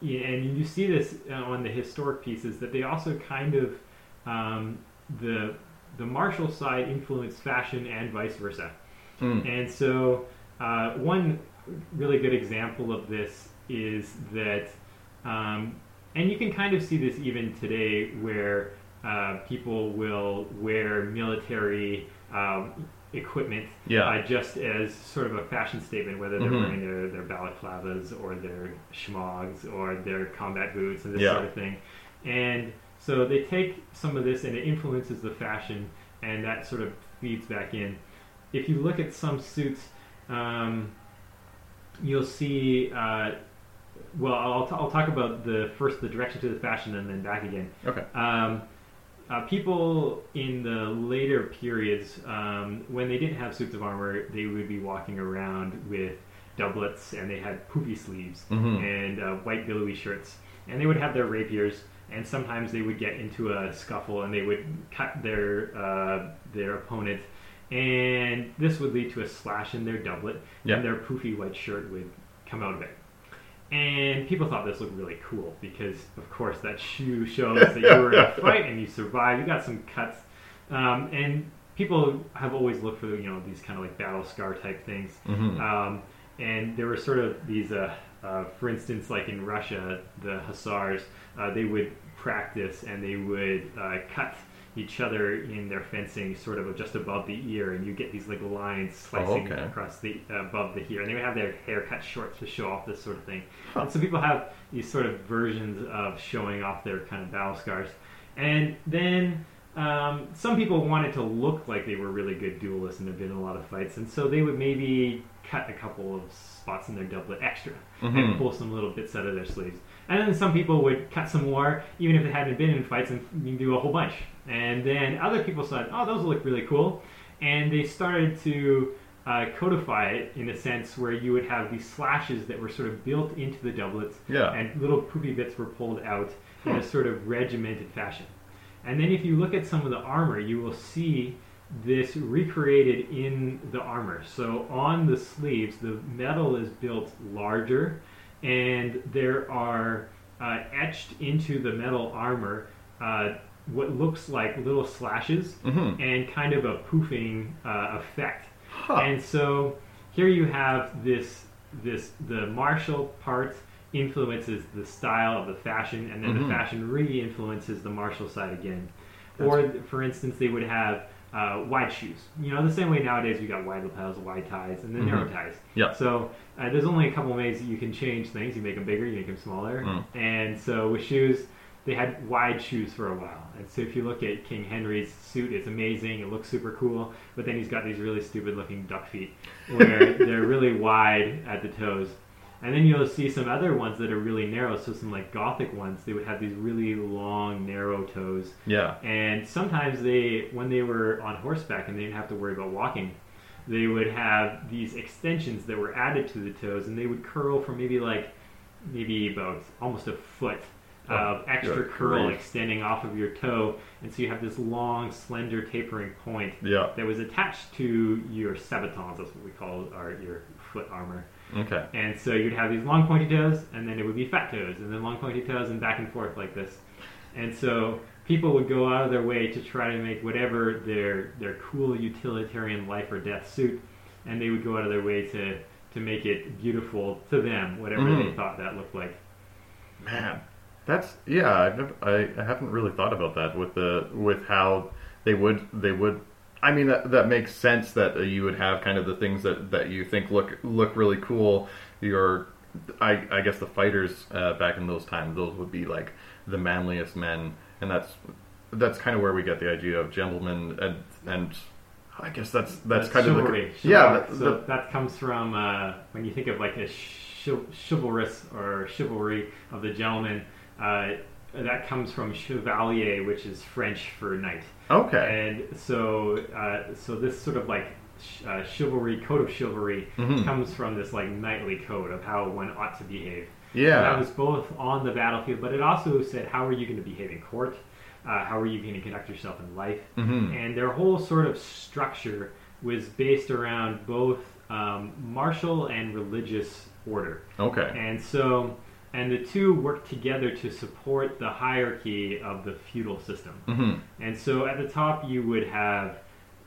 and you see this uh, on the historic pieces that they also kind of um, the the martial side influenced fashion and vice versa. Mm. And so, uh, one really good example of this is that, um, and you can kind of see this even today, where uh, people will wear military um, equipment Yeah. uh, just as sort of a fashion statement, whether they're Mhm. wearing their, their balaclavas or their shemaghs or their combat boots and this Yeah. sort of thing. And so they take some of this and it influences the fashion, and that sort of feeds back in. If you look at some suits, um, you'll see. Uh, well, I'll, t- I'll talk about the first the direction to the fashion and then back again. Okay. Um, uh, people in the later periods, um, when they didn't have suits of armor, they would be walking around with doublets and they had poofy sleeves Mhm. and uh, white billowy shirts. And they would have their rapiers, and sometimes they would get into a scuffle and they would cut their uh, their opponent, and this would lead to a slash in their doublet, Yeah. and their poofy white shirt would come out of it. And people thought this looked really cool because, of course, that shoe shows that you were in a fight and you survived. You got some cuts, um, and people have always looked for you know these kind of like battle scar type things. Mhm. Um, and there were sort of these, uh, uh, for instance, like in Russia, the Hussars, uh, they would practice and they would uh, cut each other in their fencing sort of just above the ear, and you get these like lines slicing okay. across the uh, above the ear, and they would have their hair cut short to show off this sort of thing. Huh. And so people have these sort of versions of showing off their kind of battle scars, and then. Um, some people wanted to look like they were really good duelists and have been in a lot of fights, and so they would maybe cut a couple of spots in their doublet extra and Mhm. pull some little bits out of their sleeves. And then some people would cut some more, even if they hadn't been in fights, and do a whole bunch. And then other people said, "Oh, those look really cool," and they started to uh, codify it in a sense where you would have these slashes that were sort of built into the doublets, Yeah. and little poopy bits were pulled out in Hmm. a sort of regimented fashion. And then if you look at some of the armor, you will see this recreated in the armor. So on the sleeves, the metal is built larger, and there are uh, etched into the metal armor uh, what looks like little slashes Mhm. and kind of a poofing uh, effect. Huh. And so here you have this this the martial part influences the style of the fashion, and then Mhm. the fashion re-influences the martial side again. Or, for instance, they would have uh, wide shoes. You know, the same way nowadays you got wide lapels, wide ties, and then narrow Mhm. ties. Yeah. So uh, there's only a couple ways that you can change things. You make them bigger, you make them smaller. Mm. And so with shoes, they had wide shoes for a while. And so if you look at King Henry's suit, it's amazing. It looks super cool. But then he's got these really stupid looking duck feet where they're really wide at the toes. And then you'll see some other ones that are really narrow. So some like gothic ones, they would have these really long, narrow toes. Yeah. And sometimes they, when they were on horseback and they didn't have to worry about walking, they would have these extensions that were added to the toes, and they would curl for maybe like, maybe about almost a foot Oh, of extra curl grief. extending off of your toe, and so you have this long, slender, tapering point Yeah. that was attached to your sabatons. That's what we call our your foot armor. Okay. And so you'd have these long pointy toes, and then it would be fat toes, and then long pointy toes, and back and forth like this. And so people would go out of their way to try to make whatever their their cool utilitarian life or death suit, and they would go out of their way to to make it beautiful to them, whatever they Mhm. thought that looked like. Man, that's yeah. I've never, I I haven't really thought about that with the with how they would they would. I mean that that makes sense that uh, you would have kind of the things that, that you think look look really cool. Your I I guess the fighters uh, back in those times those would be like the manliest men, and that's that's kind of where we get the idea of gentlemen and and I guess that's that's, kind chivalry. of the yeah Chivalry. the, so the- that comes from uh, when you think of like a chiv- chivalrous or chivalry of the gentleman. Uh, that comes from chevalier, which is French for knight. okay And so, uh, so this sort of like sh- uh, chivalry, code of chivalry, Mhm. comes from this like knightly code of how one ought to behave. yeah And that was both on the battlefield, but it also said how are you going to behave in court, uh, how are you going to conduct yourself in life, Mhm. and their whole sort of structure was based around both um, martial and religious order. okay And so, and the two work together to support the hierarchy of the feudal system. hmm And so at the top you would have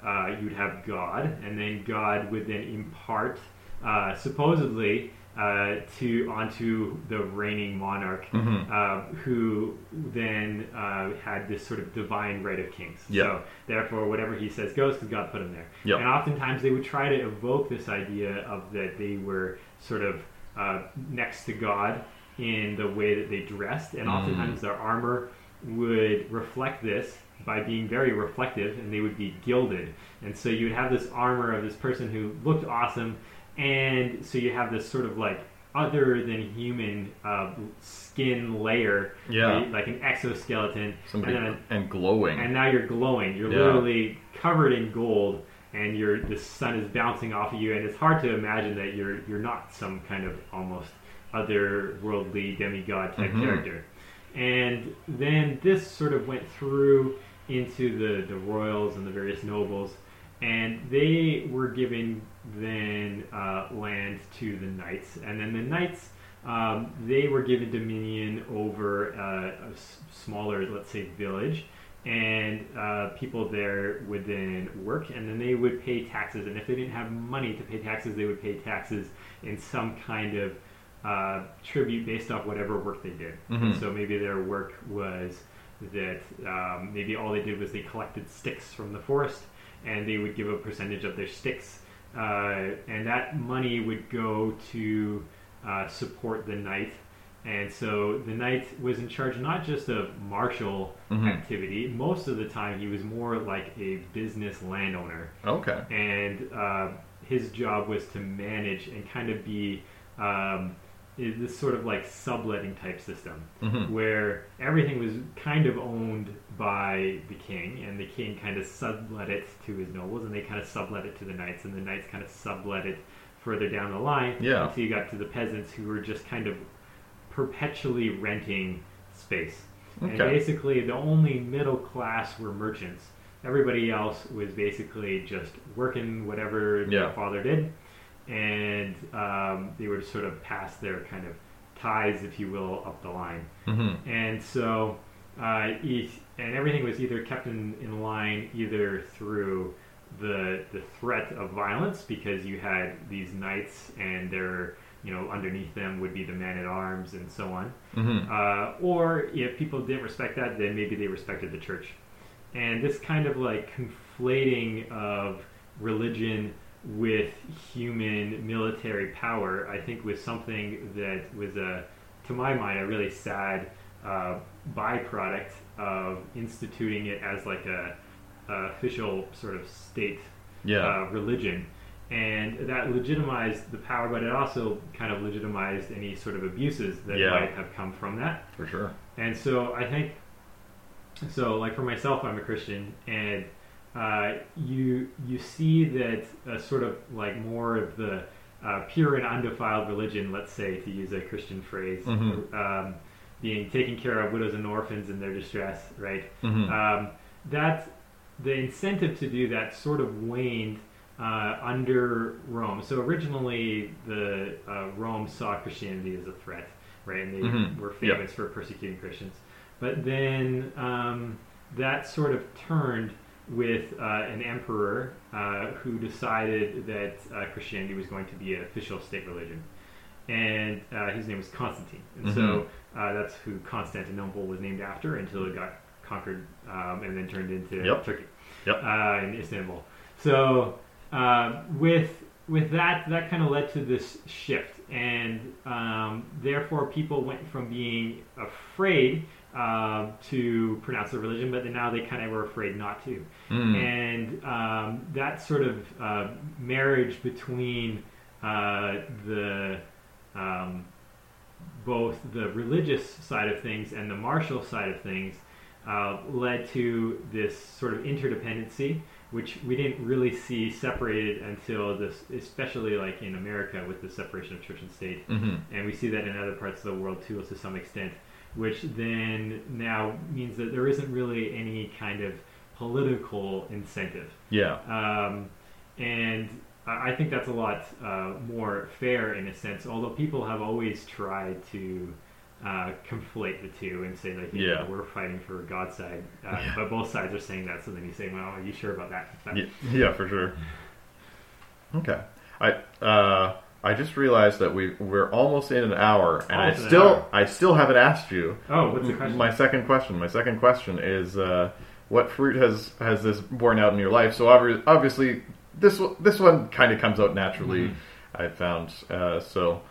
uh, you would have God, and then God would then impart uh, supposedly uh, to onto the reigning monarch, Mhm. uh, who then uh, had this sort of divine right of kings. Yeah. So therefore, whatever he says goes because God put him there. Yep. And oftentimes they would try to evoke this idea of that they were sort of uh, next to God in the way that they dressed, and Mm. oftentimes their armor would reflect this by being very reflective, and they would be gilded. And so you would have this armor of this person who looked awesome, and so you have this sort of like other than human uh, skin layer, Yeah. like an exoskeleton, Somebody and and glowing. and now you're glowing. You're Yeah. literally covered in gold, and you're the sun is bouncing off of you, and it's hard to imagine that you're you're not some kind of almost otherworldly demigod type Mhm. character. And then this sort of went through into the the royals and the various nobles, and they were given then uh, land to the knights, and then the knights um, they were given dominion over uh, a s- smaller, let's say, village, and uh, people there would then work, and then they would pay taxes. And if they didn't have money to pay taxes, they would pay taxes in some kind of uh, tribute based off whatever work they did. Mhm. So maybe their work was that um, maybe all they did was they collected sticks from the forest, and they would give a percentage of their sticks, uh, and that money would go to uh, support the knight. And so the knight was in charge not just of martial Mhm. activity. Most of the time, he was more like a business landowner Okay. and uh, his job was to manage and kind of be um, is this sort of like subletting type system Mhm. where everything was kind of owned by the king and the king kind of sublet it to his nobles and they kind of sublet it to the knights and the knights kind of sublet it further down the line Yeah. until you got to the peasants who were just kind of perpetually renting space and basically the only middle class were merchants everybody else was basically just working whatever Yeah. their father did and um, they would sort of pass their kind of ties if you will up the line Mhm. and so uh, each, and everything was either kept in, in line either through the the threat of violence because you had these knights and their you know underneath them would be the men at arms and so on Mhm. uh, or if people didn't respect that then maybe they respected the church and this kind of like conflating of religion with human military power i think was something that was a to my mind a really sad uh, byproduct of instituting it as like a, a official sort of state Yeah. uh, religion and that legitimized the power but it also kind of legitimized any sort of abuses that Yeah. might have come from that For sure. and so I think, so like for myself, I'm a Christian, and uh, you you see that uh, sort of like more of the uh, pure and undefiled religion, let's say, to use a Christian phrase, Mhm. um, being taking care of widows and orphans in their distress, right? Mhm. Um, that the incentive to do that sort of waned uh, under Rome. So originally, the uh, Rome saw Christianity as a threat, right? And they Mhm. were famous for persecuting Christians. But then um, that sort of turned with uh, an emperor uh, who decided that uh, Christianity was going to be an official state religion. And uh, his name was Constantine. And so uh, that's who Constantinople was named after until it got conquered um, and then turned into Yep. Turkey Yep. uh, in Istanbul. So uh, with with that, that kind of led to this shift, and um, therefore people went from being afraid uh, to pronounce their religion, but then now they kind of were afraid not to. Mm. And um, that sort of uh, marriage between uh, the um, both the religious side of things and the martial side of things uh, led to this sort of interdependency, which we didn't really see separated until this, especially like in America with the separation of church and state Mhm. and we see that in other parts of the world too to some extent which then now means that there isn't really any kind of political incentive Yeah. um, and I think that's a lot uh, more fair in a sense although people have always tried to uh, conflate the two and say like you know, Yeah. we're fighting for God's side uh, Yeah. but both sides are saying that so then you say well are you sure about that, That- Yeah, yeah, for sure. Okay. I uh, I just realized that we we're almost in an hour, and I Almost an still hour. I still haven't asked you oh what's the question my second question. My second question is uh, what fruit has has this borne out in your life? So obviously this one- this one kind of comes out naturally. Mhm. I found uh, so.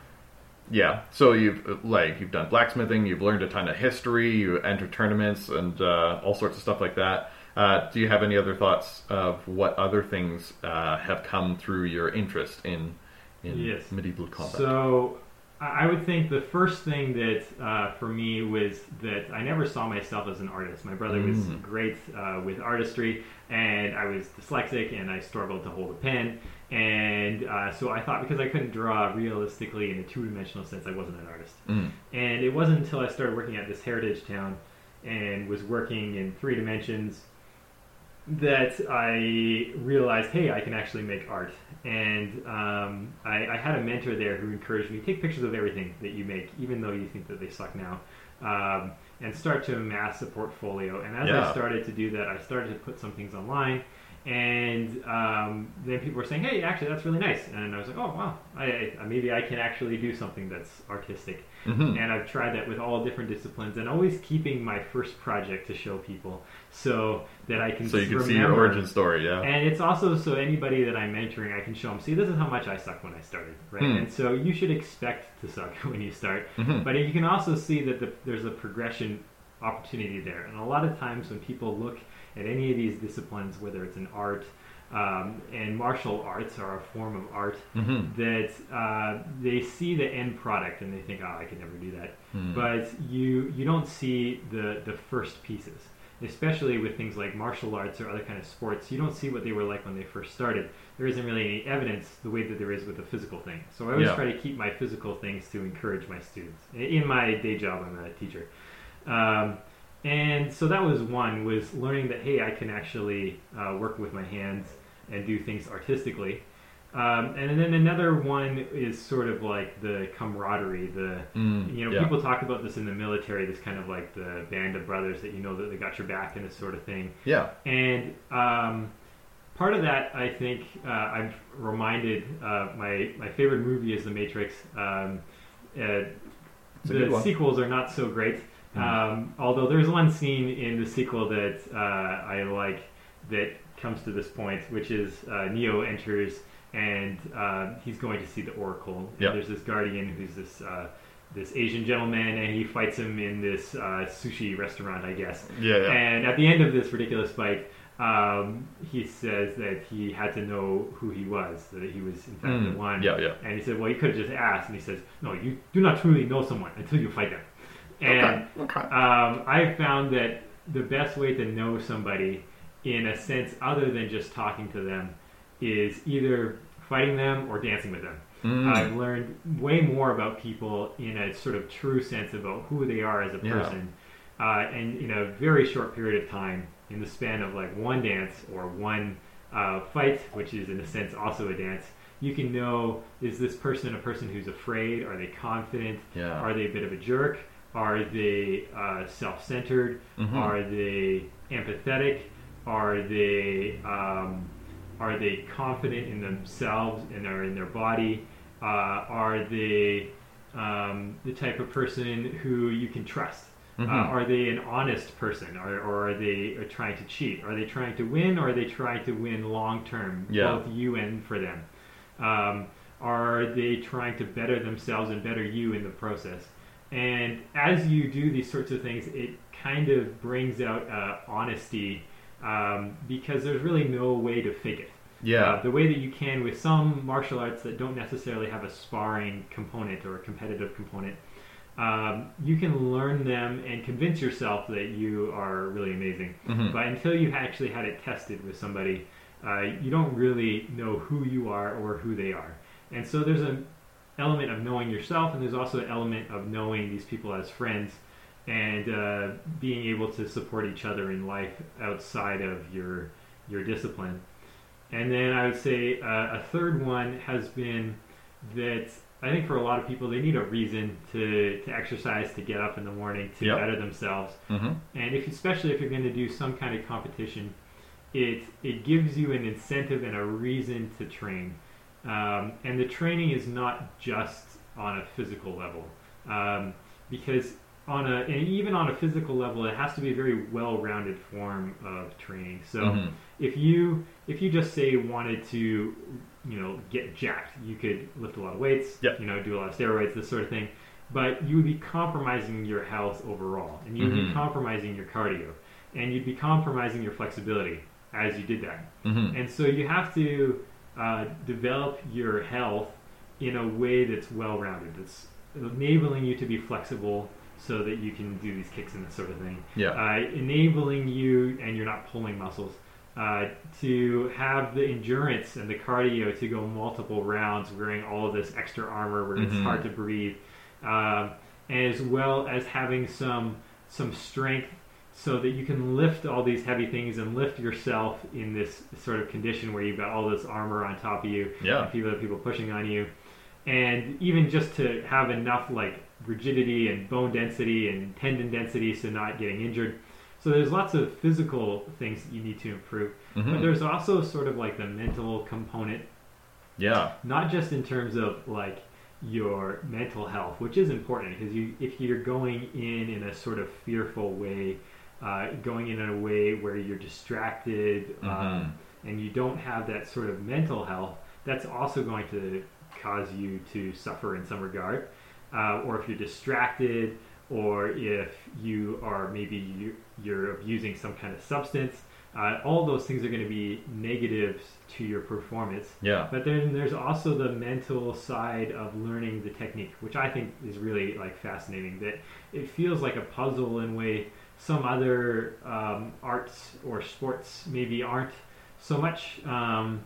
Yeah, so you've like you've done blacksmithing, you've learned a ton of history, you enter tournaments and uh, all sorts of stuff like that. Uh, do you have any other thoughts of what other things uh, have come through your interest in in Yes. medieval combat? So I would think the first thing that uh, for me was that I never saw myself as an artist. My brother was Mm. great uh, with artistry, and I was dyslexic and I struggled to hold a pen. And uh, so I thought because I couldn't draw realistically in a two dimensional sense, I wasn't an artist. Mm. And it wasn't until I started working at this heritage town and was working in three dimensions that I realized, hey, I can actually make art. And um, I, I had a mentor there who encouraged me take pictures of everything that you make, even though you think that they suck now, um, and start to amass a portfolio. And as Yeah. I started to do that, I started to put some things online. And um, then people were saying, "Hey, actually, that's really nice." And I was like, "Oh, wow! I, I, maybe I can actually do something that's artistic." Mhm. And I've tried that with all different disciplines, and always keeping my first project to show people, so that I can So you can remember. see your origin story, yeah. And it's also so anybody that I'm mentoring, I can show them. See, this is how much I sucked when I started, right? Hmm. And so you should expect to suck when you start, Mhm. but you can also see that the, there's a progression opportunity there. And a lot of times when people look at any of these disciplines, whether it's an art, um, and martial arts are a form of art, Mhm. that uh, they see the end product and they think, oh, I could never do that. Hmm. But you you don't see the the first pieces, especially with things like martial arts or other kind of sports. You don't see what they were like when they first started. There isn't really any evidence the way that there is with a physical thing. So I always Yeah. try to keep my physical things to encourage my students. In my day job, I'm a teacher. Um, and so that was one was learning that hey i can actually uh, work with my hands and do things artistically um, and then another one is sort of like the camaraderie the Mm, you know yeah. people talk about this in the military this kind of like the band of brothers that you know that they got your back and this sort of thing Yeah. and um, part of that, I think, uh, I've reminded uh, my my favorite movie is The Matrix. Um, uh, the sequels are not so great. Mhm. Um, although there's one scene in the sequel that uh, I like that comes to this point, which is uh, Neo enters and uh, he's going to see the Oracle. And Yep. There's this guardian who's this uh, this Asian gentleman, and he fights him in this uh, sushi restaurant, I guess. Yeah, yeah. And at the end of this ridiculous fight, um, he says that he had to know who he was, that he was in fact Mm, the one. yeah, yeah. And he said, well, you could have just asked. And he says, no, you do not truly know someone until you fight them. And okay. um, I found that the best way to know somebody, in a sense other than just talking to them, is either fighting them or dancing with them. Mm. I've learned way more about people in a sort of true sense about who they are as a Yeah. person, uh, and in a very short period of time, in the span of like one dance or one uh, fight, which is in a sense also a dance. You can know is this person a person who's afraid? Are they confident? Yeah. Are they a bit of a jerk? Are they uh, self-centered? Mhm. Are they empathetic? Are they um, are they confident in themselves and are in their body? Uh, are they um, the type of person who you can trust? Uh, Mhm. are they an honest person, or, or are they uh, trying to cheat? Are they trying to win, or are they trying to win long term, Yeah. both you and for them? Um, are they trying to better themselves and better you in the process? And as you do these sorts of things, it kind of brings out uh, honesty um, because there's really no way to fake it. Yeah. Uh, the way that you can with some martial arts that don't necessarily have a sparring component or a competitive component, um, you can learn them and convince yourself that you are really amazing. Mhm. But until you've actually had it tested with somebody, uh, you don't really know who you are or who they are. And so there's an element of knowing yourself, and there's also an element of knowing these people as friends and uh, being able to support each other in life outside of your your discipline. And then I would say uh, a third one has been that I think for a lot of people they need a reason to, to exercise, to get up in the morning, to Yep. better themselves. Mhm. And if especially if you're going to do some kind of competition, it it gives you an incentive and a reason to train. Um, and the training is not just on a physical level, um, because on a and even on a physical level, it has to be a very well-rounded form of training. So Mhm. if you if you just say wanted to you know get jacked you could lift a lot of weights Yep. you know do a lot of steroids this sort of thing but you would be compromising your health overall and you would Mhm. be compromising your cardio and you'd be compromising your flexibility as you did that Mhm. and so you have to uh, develop your health in a way that's well-rounded that's enabling you to be flexible so that you can do these kicks and this sort of thing Yeah. uh, enabling you, and you're not pulling muscles, uh, to have the endurance and the cardio to go multiple rounds wearing all of this extra armor where it's Mhm. hard to breathe, um, as well as having some some strength so that you can lift all these heavy things and lift yourself in this sort of condition where you've got all this armor on top of you, Yeah. and people people pushing on you, and even just to have enough like rigidity and bone density and tendon density, so not getting injured. So there's lots of physical things that you need to improve, but Mhm. there's also sort of like the mental component Yeah. not just in terms of like your mental health, which is important because you if you're going in in a sort of fearful way, uh, going in in a way where you're distracted Mhm. um, and you don't have that sort of mental health, that's also going to cause you to suffer in some regard. Uh, or if you're distracted, or if you are maybe you, you're abusing some kind of substance, uh, all those things are going to be negatives to your performance. Yeah. But then there's also the mental side of learning the technique, which I think is really like fascinating. That it feels like a puzzle in a way some other um, arts or sports maybe aren't so much. Um,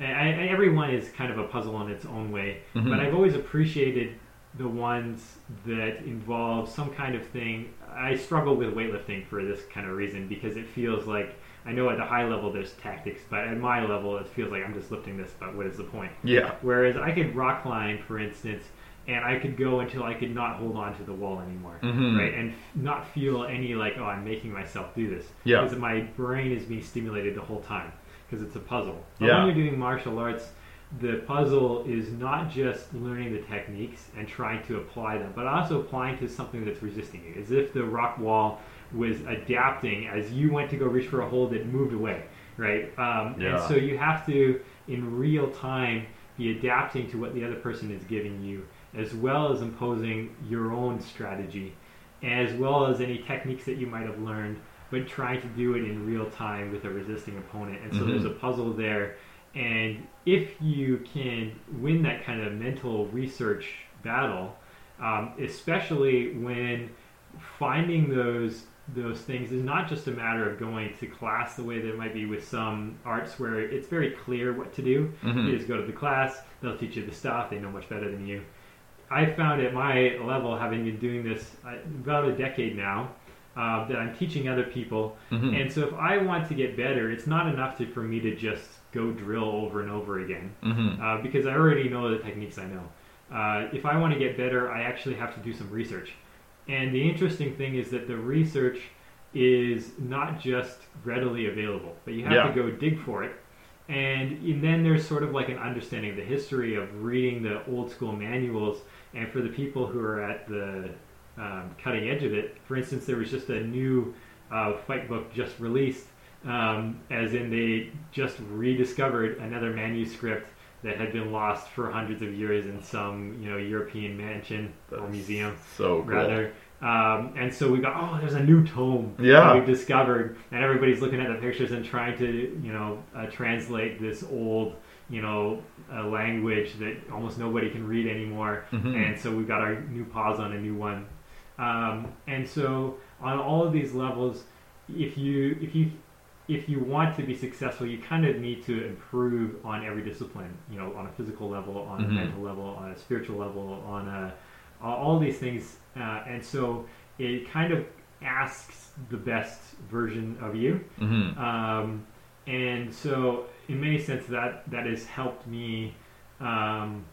I, I, everyone is kind of a puzzle in its own way, Mhm. but I've always appreciated the ones that involve some kind of thing. I struggle with weightlifting for this kind of reason because it feels like I know at the high level there's tactics, but at my level it feels like I'm just lifting this. But what is the point? Yeah. Whereas I could rock climb, for instance, and I could go until I could not hold on to the wall anymore, Mhm. right? And f- not feel any like, oh, I'm making myself do this. Yeah. Because my brain is being stimulated the whole time because it's a puzzle. But Yeah. when you're doing martial arts, the puzzle is not just learning the techniques and trying to apply them, but also applying to something that's resisting you. As if the rock wall was adapting as you went to go reach for a hold, it moved away, right? Um, Yeah. And so you have to, in real time, be adapting to what the other person is giving you, as well as imposing your own strategy, as well as any techniques that you might have learned, but trying to do it in real time with a resisting opponent. And so Mhm. there's a puzzle there. And if you can win that kind of mental research battle, um, especially when finding those those things is not just a matter of going to class the way that it might be with some arts where it's very clear what to do. Mhm. You just go to the class, they'll teach you the stuff, they know much better than you. I found at my level, having been doing this uh, about a decade now, uh, that I'm teaching other people. Mhm. And so if I want to get better, it's not enough to, for me to just go drill over and over again Mhm. uh, because I already know the techniques I know. Uh, if I want to get better, I actually have to do some research. And the interesting thing is that the research is not just readily available, but you have Yeah. to go dig for it. And, and then there's sort of like an understanding of the history of reading the old school manuals. And for the people who are at the um, cutting edge of it, for instance, there was just a new uh, fight book just released, um, as in they just rediscovered another manuscript that had been lost for hundreds of years in some you know European mansion or museum So cool. rather. Um, and so we got, oh, there's a new tome Yeah. that we've discovered, and everybody's looking at the pictures and trying to, you know, uh, translate this old, you know, uh, language that almost nobody can read anymore. Mhm. And so we've got our new pause on a new one. Um, and so on all of these levels, if you if you if you want to be successful, you kind of need to improve on every discipline. You know, on a physical level, on Mhm. a mental level, on a spiritual level, on a all- these things. Uh, and so it kind of asks the best version of you. Mhm. Um, and so, in many sense, that that has helped me, um,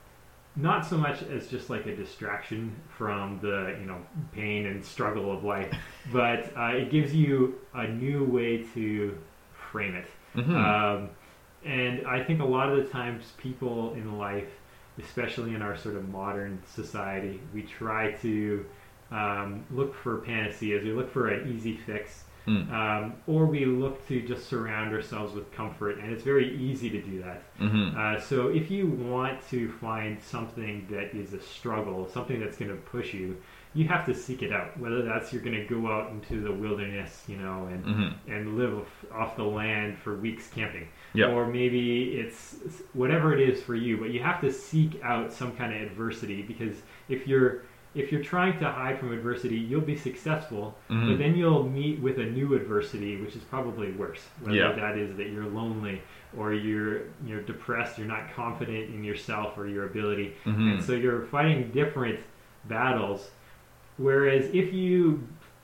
not so much as just like a distraction from the you know pain and struggle of life, but uh, it gives you a new way to frame it. Mhm. Um, and I think a lot of the times people in life, especially in our sort of modern society, we try to um, look for panaceas. We look for an easy fix, Mm. um, or we look to just surround ourselves with comfort. And it's very easy to do that. Mhm. Uh, so if you want to find something that is a struggle, something that's going to push you, you have to seek it out. Whether that's you're going to go out into the wilderness, you know, and Mhm. and live off- the land for weeks camping, Yeah. or maybe it's whatever it is for you. But you have to seek out some kind of adversity because if you're if you're trying to hide from adversity, you'll be successful, Mhm. but then you'll meet with a new adversity, which is probably worse. Whether Yeah. that is that you're lonely or you're you're depressed, you're not confident in yourself or your ability, Mhm. and so you're fighting different battles. Whereas if you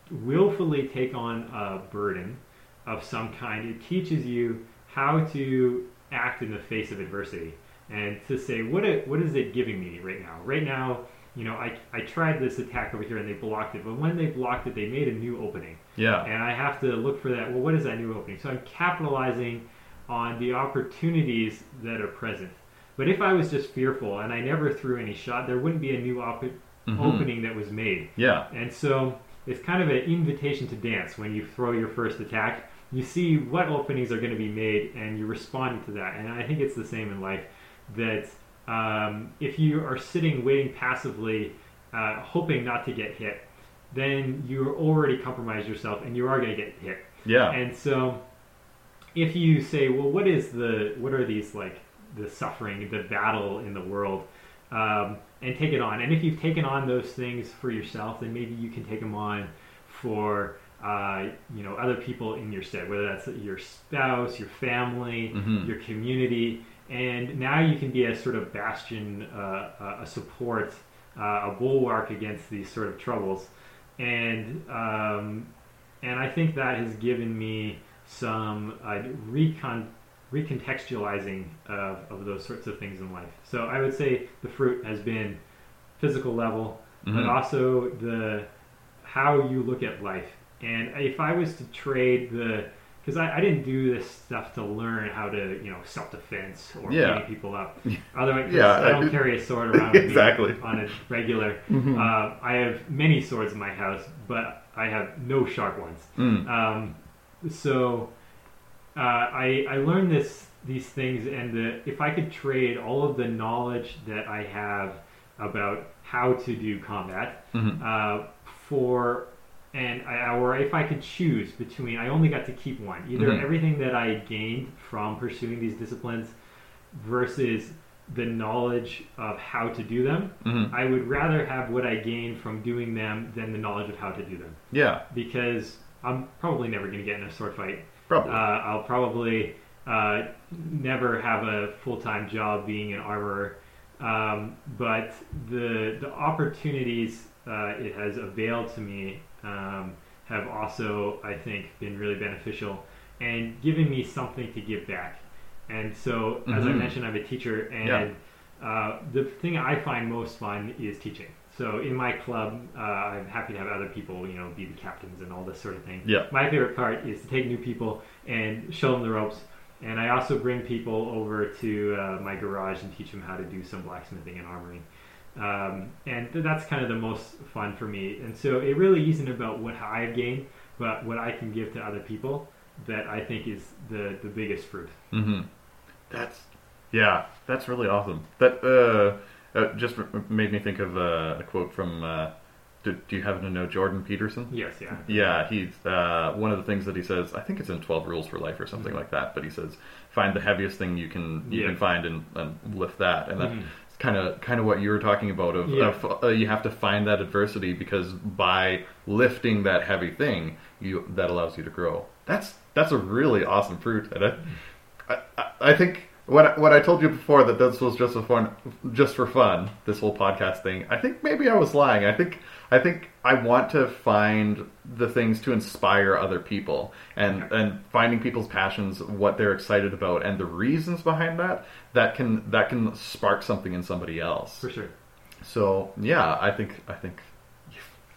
willfully take on a burden of some kind. It teaches you how to act in the face of adversity and to say what it, what is it giving me right now? Right now, you know, I, I tried this attack over here and they blocked it, but when they blocked it, they made a new opening. Yeah. And I have to look for that. Well, what is that new opening? So I'm capitalizing on the opportunities that are present. But if I was just fearful and I never threw any shot, there wouldn't be a new op- Mhm. opening that was made. Yeah. And so it's kind of an invitation to dance when you throw your first attack. You see what openings are going to be made and you respond to that. And I think it's the same in life that um, if you are sitting waiting passively, uh, hoping not to get hit, then you're already compromised yourself and you are going to get hit. Yeah. And so if you say, well, what is the, what are these like the suffering, the battle in the world, um, and take it on. And if you've taken on those things for yourself, then maybe you can take them on for, uh, you know, other people in your stead, whether that's your spouse, your family, Mhm. your community. And now you can be a sort of bastion, uh, a support, uh, a bulwark against these sort of troubles. And, um, and I think that has given me some uh, recon recontextualizing of, of those sorts of things in life. So I would say the fruit has been physical level, but Mhm. also the how you look at life. And if I was to trade the because I, I didn't do this stuff to learn how to you know self defense or Yeah. beating people up. Otherwise, Yeah, I don't I- carry a sword around with me Exactly. on a regular. Mhm. Uh, I have many swords in my house, but I have no sharp ones. Mm. Um, so uh, I I learned this these things, and the, if I could trade all of the knowledge that I have about how to do combat Mhm. uh, for and I, or if I could choose between, I only got to keep one. Either Mhm. everything that I gained from pursuing these disciplines versus the knowledge of how to do them. Mhm. I would rather have what I gained from doing them than the knowledge of how to do them Yeah. because I'm probably never going to get in a sword fight. Probably. Uh, I'll probably uh, never have a full time job being an armorer. Um, but the the opportunities uh, it has availed to me um, have also, I think, been really beneficial and given me something to give back. And so, as I Mhm. mentioned, I'm a teacher, and uh, the thing I find most fun is teaching. So in my club, uh, I'm happy to have other people, you know, be the captains and all this sort of thing. Yeah. My favorite part is to take new people and show them the ropes. And I also bring people over to uh, my garage and teach them how to do some blacksmithing and armoring. Um, and that's kind of the most fun for me. And so it really isn't about what I've gained, but what I can give to other people that I think is the, the biggest fruit. hmm That's yeah, that's really awesome. That uh, uh, just r- made me think of uh, a quote from. Uh, do, do you happen to know Jordan Peterson? Yes, yeah. Yeah, he's uh, one of the things that he says. I think it's in Twelve Rules for Life or something Mhm. like that. But he says, find the heaviest thing you can you Yeah. can find and, and lift that. And Mhm. Kind of kind of what you were talking about. Of, Yeah. of uh, you have to find that adversity because by lifting that heavy thing, you that allows you to grow. That's that's a really awesome fruit, and I, I- I think. I, when I told you before that this was just a fun, just for fun, this whole podcast thing, I think maybe I was lying. I think I think I want to find the things to inspire other people and and finding people's passions, what they're excited about, and the reasons behind that that can that can spark something in somebody else. For sure. So yeah, I think I think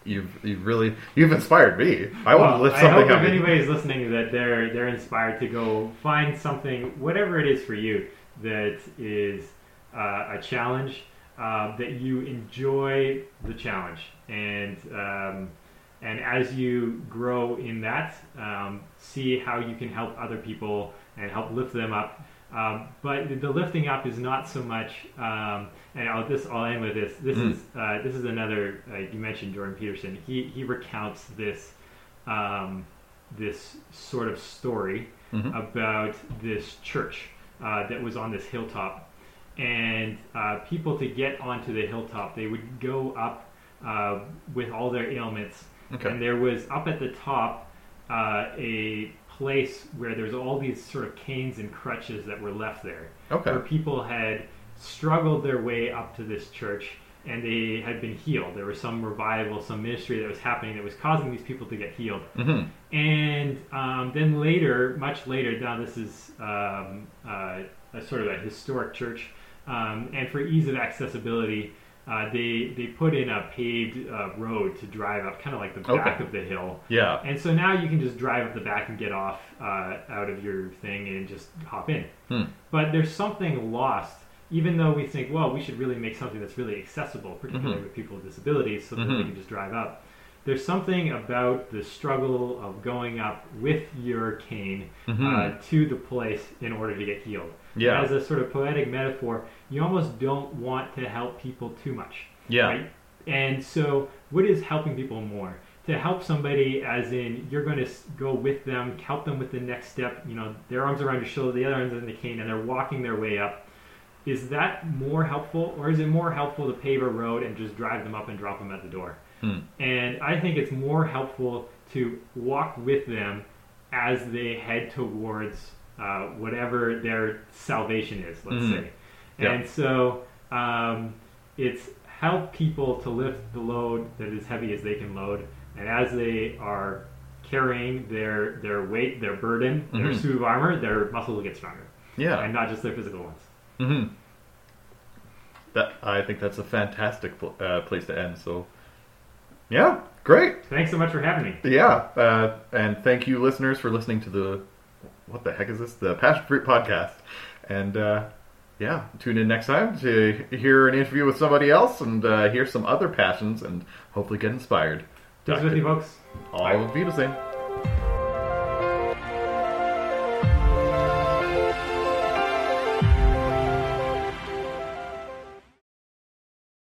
you've you've, you've really you've inspired me. I want to Well, lift I hope up. if anybody's listening that they're they're inspired to go find something, whatever it is for you, that is uh, a challenge uh, that you enjoy the challenge, and um, and as you grow in that, um, see how you can help other people and help lift them up. Um, but the lifting up is not so much. And I'll this I'll end with this. This Mm. is uh, this is another. Uh, you mentioned Jordan Peterson. He he recounts this um, this sort of story Mhm. about this church uh, that was on this hilltop, and uh, people to get onto the hilltop, they would go up uh, with all their ailments, Okay. and there was up at the top uh, a place where there's all these sort of canes and crutches that were left there Okay. where people had struggled their way up to this church and they had been healed. There was some revival, some ministry that was happening that was causing these people to get healed. Mhm. And um, then later, much later, now this is um, uh, a sort of a historic church, um, and for ease of accessibility, uh, they they put in a paved uh, road to drive up, kind of like the Okay. back of the hill. Yeah. And so now you can just drive up the back and get off uh, out of your thing and just hop in. Hmm. But there's something lost, even though we think, well, we should really make something that's really accessible, particularly Mhm. with people with disabilities, so that they Mhm. can just drive up. There's something about the struggle of going up with your cane Mhm. uh, to the place in order to get healed. Yeah. As a sort of poetic metaphor, you almost don't want to help people too much. Yeah. Right? And so, what is helping people more? To help somebody, as in you're going to go with them, help them with the next step. You know, their arms around your shoulder, the other arms in the cane, and they're walking their way up. Is that more helpful, or is it more helpful to pave a road and just drive them up and drop them at the door? Hmm. And I think it's more helpful to walk with them as they head towards uh, whatever their salvation is, let's Mhm. say. Yeah. And so um, it's help people to lift the load that is heavy as they can load. And as they are carrying their, their weight, their burden, their Mhm. suit of armor, their muscles will get stronger. Yeah. And not just their physical ones. Hmm That I think that's a fantastic pl- uh, place to end. So, yeah, great. Thanks so much for having me. Yeah, uh, and thank you, listeners, for listening to the what the heck is this? The Passion Fruit podcast. And uh, yeah, tune in next time to hear an interview with somebody else and uh, hear some other passions and hopefully get inspired. Just with you folks. All of Wiedersehen.